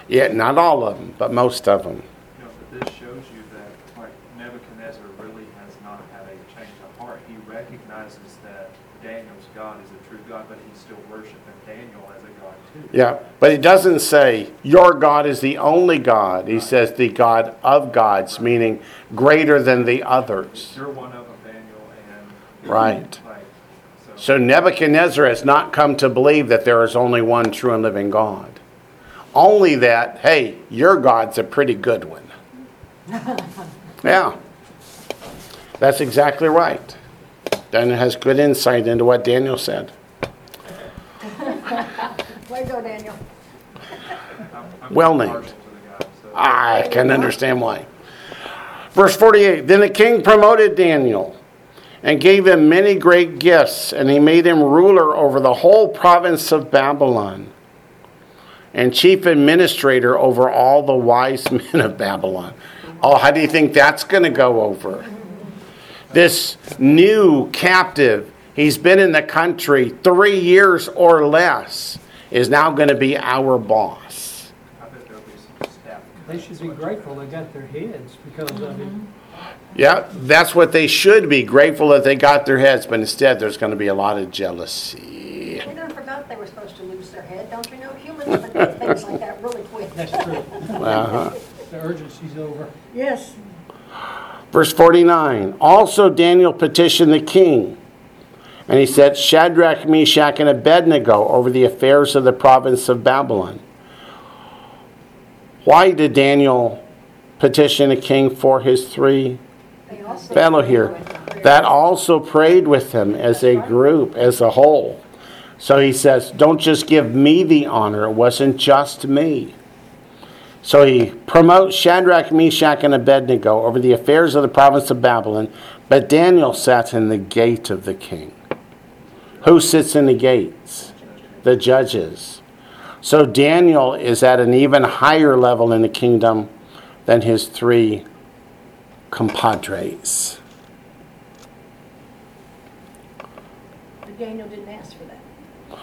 Yeah, not all of them, but most of them. You know, but this shows you that, like, Nebuchadnezzar really has not had a change of heart. He recognizes that Daniel's God is a true God, but he's still worshiping Daniel as a God too. Yeah, but he doesn't say your God is the only God. He says the God of gods, meaning greater than the others. You're one of them, Daniel, and Right. like, so. So Nebuchadnezzar has not come to believe that there is only one true and living God. Only that, hey, your God's a pretty good one. Yeah. That's exactly right. Daniel has good insight into what Daniel said. Way to go, Daniel. I'm- I'm Well named. I can understand why. Verse 48 Then the king promoted Daniel and gave him many great gifts, and he made him ruler over the whole province of Babylon and chief administrator over all the wise men of Babylon. Oh, how do you think that's going to go over? This new captive, he's been in the country three years or less, is now going to be our boss. I bet there'll be some staff. They should be grateful they got their heads because of it. Yeah, that's what they should be grateful that they got their heads, but instead there's going to be a lot of jealousy. We never forgot they were supposed to lose their head. Don't you know humans forget things like that really quick? That's true. Uh-huh. The urgency's over. Yes. Verse 49 Also Daniel petitioned the king, and he set Shadrach, Meshach, and Abednego over the affairs of the province of Babylon. Why did Daniel petition the king for his three fellow here that also prayed with him as a group, as a whole? So he says, Don't just give me the honor, it wasn't just me. So he promotes Shadrach, Meshach, and Abednego over the affairs of the province of Babylon, but Daniel sat in the gate of the king. Who sits in the gates? The judges. So Daniel is at an even higher level in the kingdom than his three compadres. But Daniel didn't ask for that.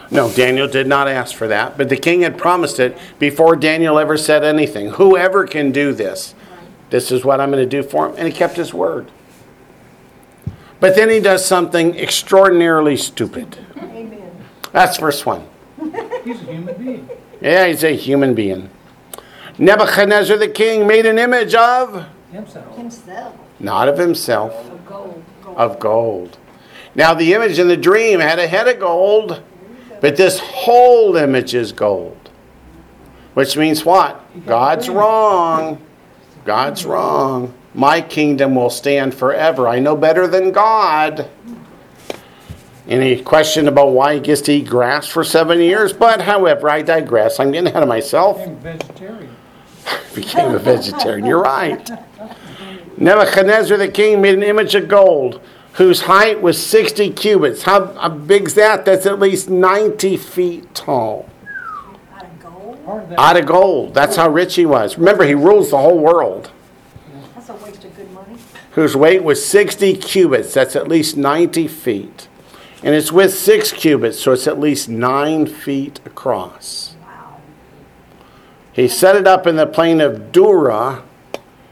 No, Daniel did not ask for that, but the king had promised it before Daniel ever said anything. Whoever can do this, this is what I'm going to do for him. And he kept his word. But then he does something extraordinarily stupid. Amen. That's verse 1. He's a human being. Yeah, he's a human being. Nebuchadnezzar the king made an image of, Himself. Himself. not of himself, Of gold. gold. of gold. Now, the image in the dream had a head of gold, but this whole image is gold. Which means what? God's wrong. God's wrong. My kingdom will stand forever. I know better than God. Any question about why he gets to eat grass for seven years? But however, I digress. I'm getting ahead of myself Became vegetarian. became a vegetarian. You're right. Nebuchadnezzar the king made an image of gold whose height was 60 cubits. How, how big's that? That's at least 90 feet tall. Out of gold? Part of that, Out of gold. That's how rich he was. Remember, he rules the whole world. That's a waste of good money. Whose weight was 60 cubits. That's at least 90 feet. And it's with six cubits, so it's at least nine feet across. Wow. He set it up in the plain of Dura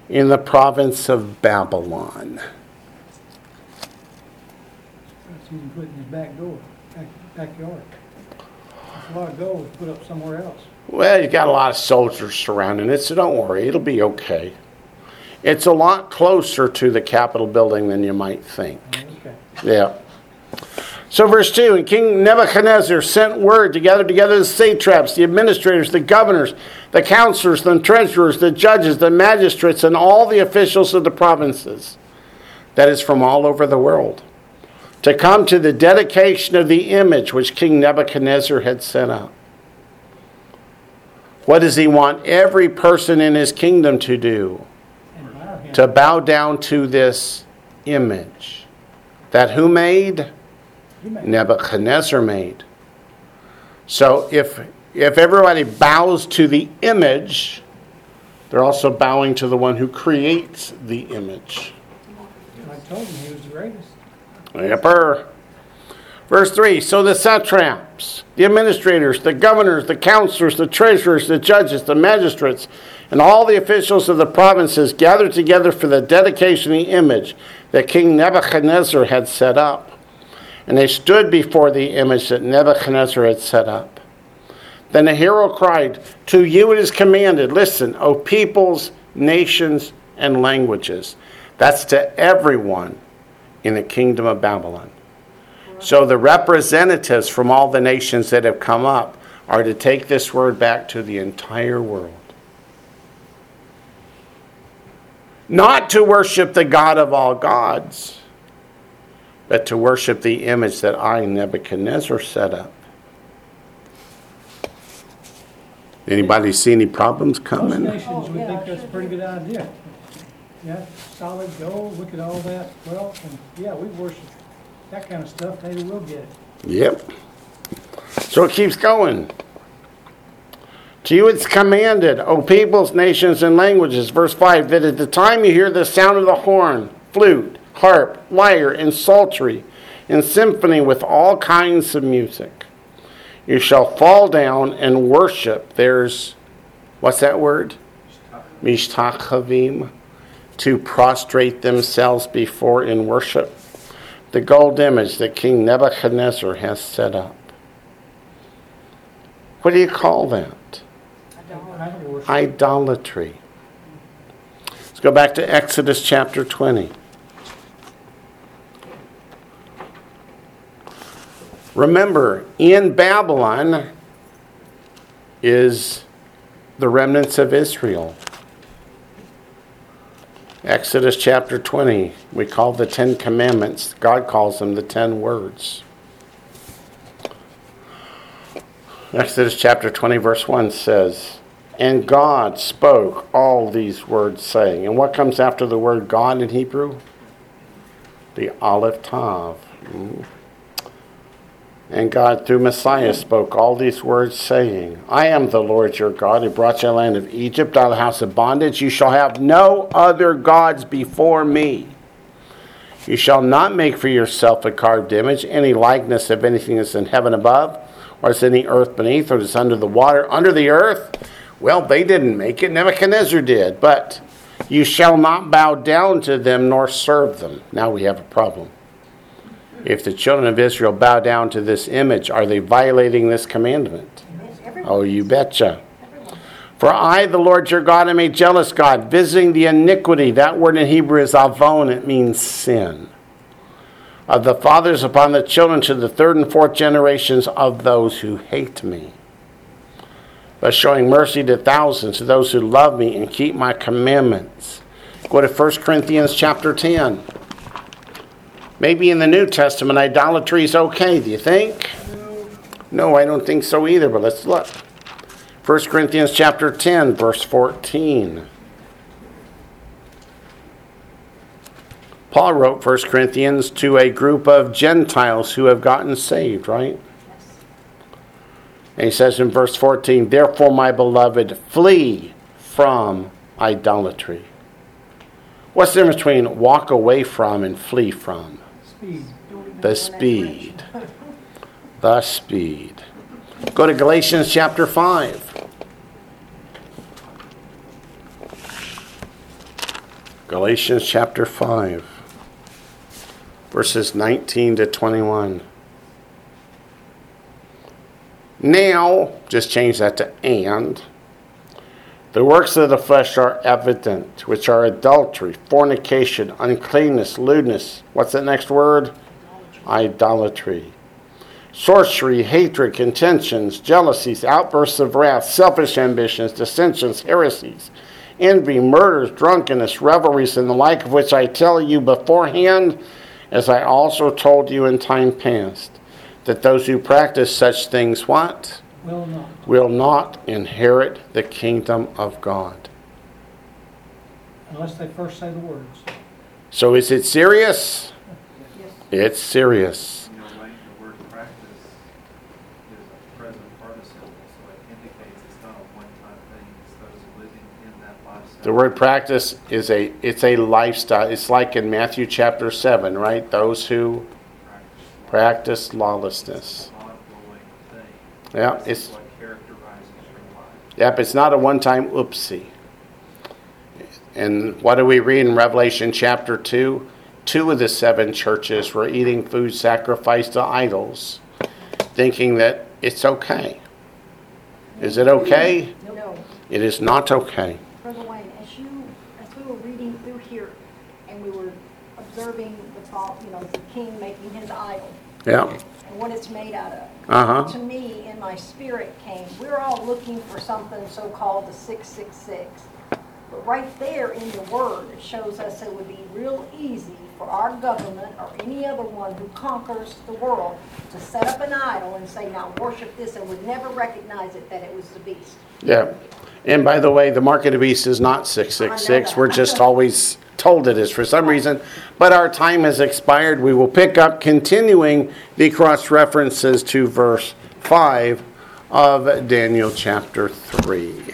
in the province of Babylon. that's even put in his back door, back, backyard. That's a lot of gold put up somewhere else. Well, you got a lot of soldiers surrounding it, so don't worry, it'll be okay. It's a lot closer to the Capitol building than you might think. Oh, okay. Yeah. So, verse 2 And King Nebuchadnezzar sent word to gather together the satraps, the administrators, the governors, the counselors, the treasurers, the judges, the magistrates, and all the officials of the provinces, that is, from all over the world, to come to the dedication of the image which King Nebuchadnezzar had set up. What does he want every person in his kingdom to do? To bow down to this image. That who made? Nebuchadnezzar made. So if if everybody bows to the image, they're also bowing to the one who creates the image. I told him he was the greatest. Yepper. Verse 3 So the satraps, the administrators, the governors, the counselors, the treasurers, the judges, the magistrates, and all the officials of the provinces gathered together for the dedication of the image that King Nebuchadnezzar had set up. And they stood before the image that Nebuchadnezzar had set up. Then the hero cried, To you it is commanded, listen, O peoples, nations, and languages. That's to everyone in the kingdom of Babylon. So the representatives from all the nations that have come up are to take this word back to the entire world. Not to worship the God of all gods, but to worship the image that I, Nebuchadnezzar, set up. Anybody see any problems Most coming? nations Oh, would think that's a pretty good idea. Yeah, solid gold, look at all that wealth, and yeah, we worship that kind of stuff, maybe we'll get it. Yep. So it keeps going. To you it's commanded, O peoples, nations, and languages, verse 5, that at the time you hear the sound of the horn, flute, harp, lyre, and psaltery, and symphony with all kinds of music, you shall fall down and worship. There's, what's that word? Mishtachavim, to prostrate themselves before in worship the gold image that King Nebuchadnezzar has set up. What do you call that? Idol worship. Idolatry. Let's go back to Exodus chapter 20. Remember, in Babylon is the remnants of Israel. Exodus chapter 20, we call the Ten Commandments, God calls them the Ten Words. Exodus chapter 20, verse 1 says, And God spoke all these words, saying, And what comes after the word God in Hebrew? The Aleph Tav. And God, through Messiah, spoke all these words, saying, I am the Lord your God, who brought you out the land of Egypt, out of the house of bondage. You shall have no other gods before me. You shall not make for yourself a carved image, any likeness of anything that's in heaven above, or is in the earth beneath, or is under the water under the earth. Well, they didn't make it, Nebuchadnezzar did, but you shall not bow down to them nor serve them. Now we have a problem. If the children of Israel bow down to this image, are they violating this commandment? Oh, you betcha. For I, the Lord your God, am a jealous God, visiting the iniquity. That word in Hebrew is avon, it means sin. Of the fathers upon the children to the third and fourth generations of those who hate me. But showing mercy to thousands, to those who love me and keep my commandments. Go to 1 Corinthians chapter 10. Maybe in the New Testament, idolatry is okay, do you think? No, I don't think so either, but let's look. 1 Corinthians chapter 10, verse 14. Paul wrote 1 Corinthians to a group of Gentiles who have gotten saved, right? And he says in verse 14, Therefore, my beloved, flee from idolatry. What's the difference between walk away from and flee from? The speed. The speed. Go to Galatians chapter 5. Galatians chapter 5, verses 19 to 21. Now, just change that to and. The works of the flesh are evident, which are adultery, fornication, uncleanness, lewdness. What's the next word? Idolatry. Sorcery, hatred, contentions, jealousies, outbursts of wrath, selfish ambitions, dissensions, heresies, envy, murders, drunkenness, revelries, and the like of which I tell you beforehand, as I also told you in time past, that those who practice such things, what? Will not. Will not inherit the kingdom of God. Unless they first say the words. So is it serious? Yes. It's serious. You know, Wayne, the word practice is a present participle, so it indicates it's not a one-time thing. It's those living in that lifestyle. The word practice is a it's a lifestyle. It's like in Matthew chapter 7, right? Those who practice lawlessness. Ongoing. Yeah, This it's is what your life. Yep, it's not a one-time oopsie. And what do we read in Revelation chapter 2? Two of the seven churches were eating food sacrificed to idols, thinking that it's okay. Is it okay? No, It is not okay. Brother Wayne, as you, as we were reading through here and we were observing the thought, you know, the king making his idol Yeah. What it's made out of. Uh-huh. To me, in my spirit came, we're all looking for something so-called the 666. But right there in the word, it shows us it would be real easy for our government or any other one who conquers the world to set up an idol and say, now worship this, and would never recognize it, that it was the beast. Yeah. And by the way, the mark of the beast is not 666. We're just always told it is for some reason. But our time has expired. We will pick up continuing the cross references to verse 5 of Daniel chapter 3.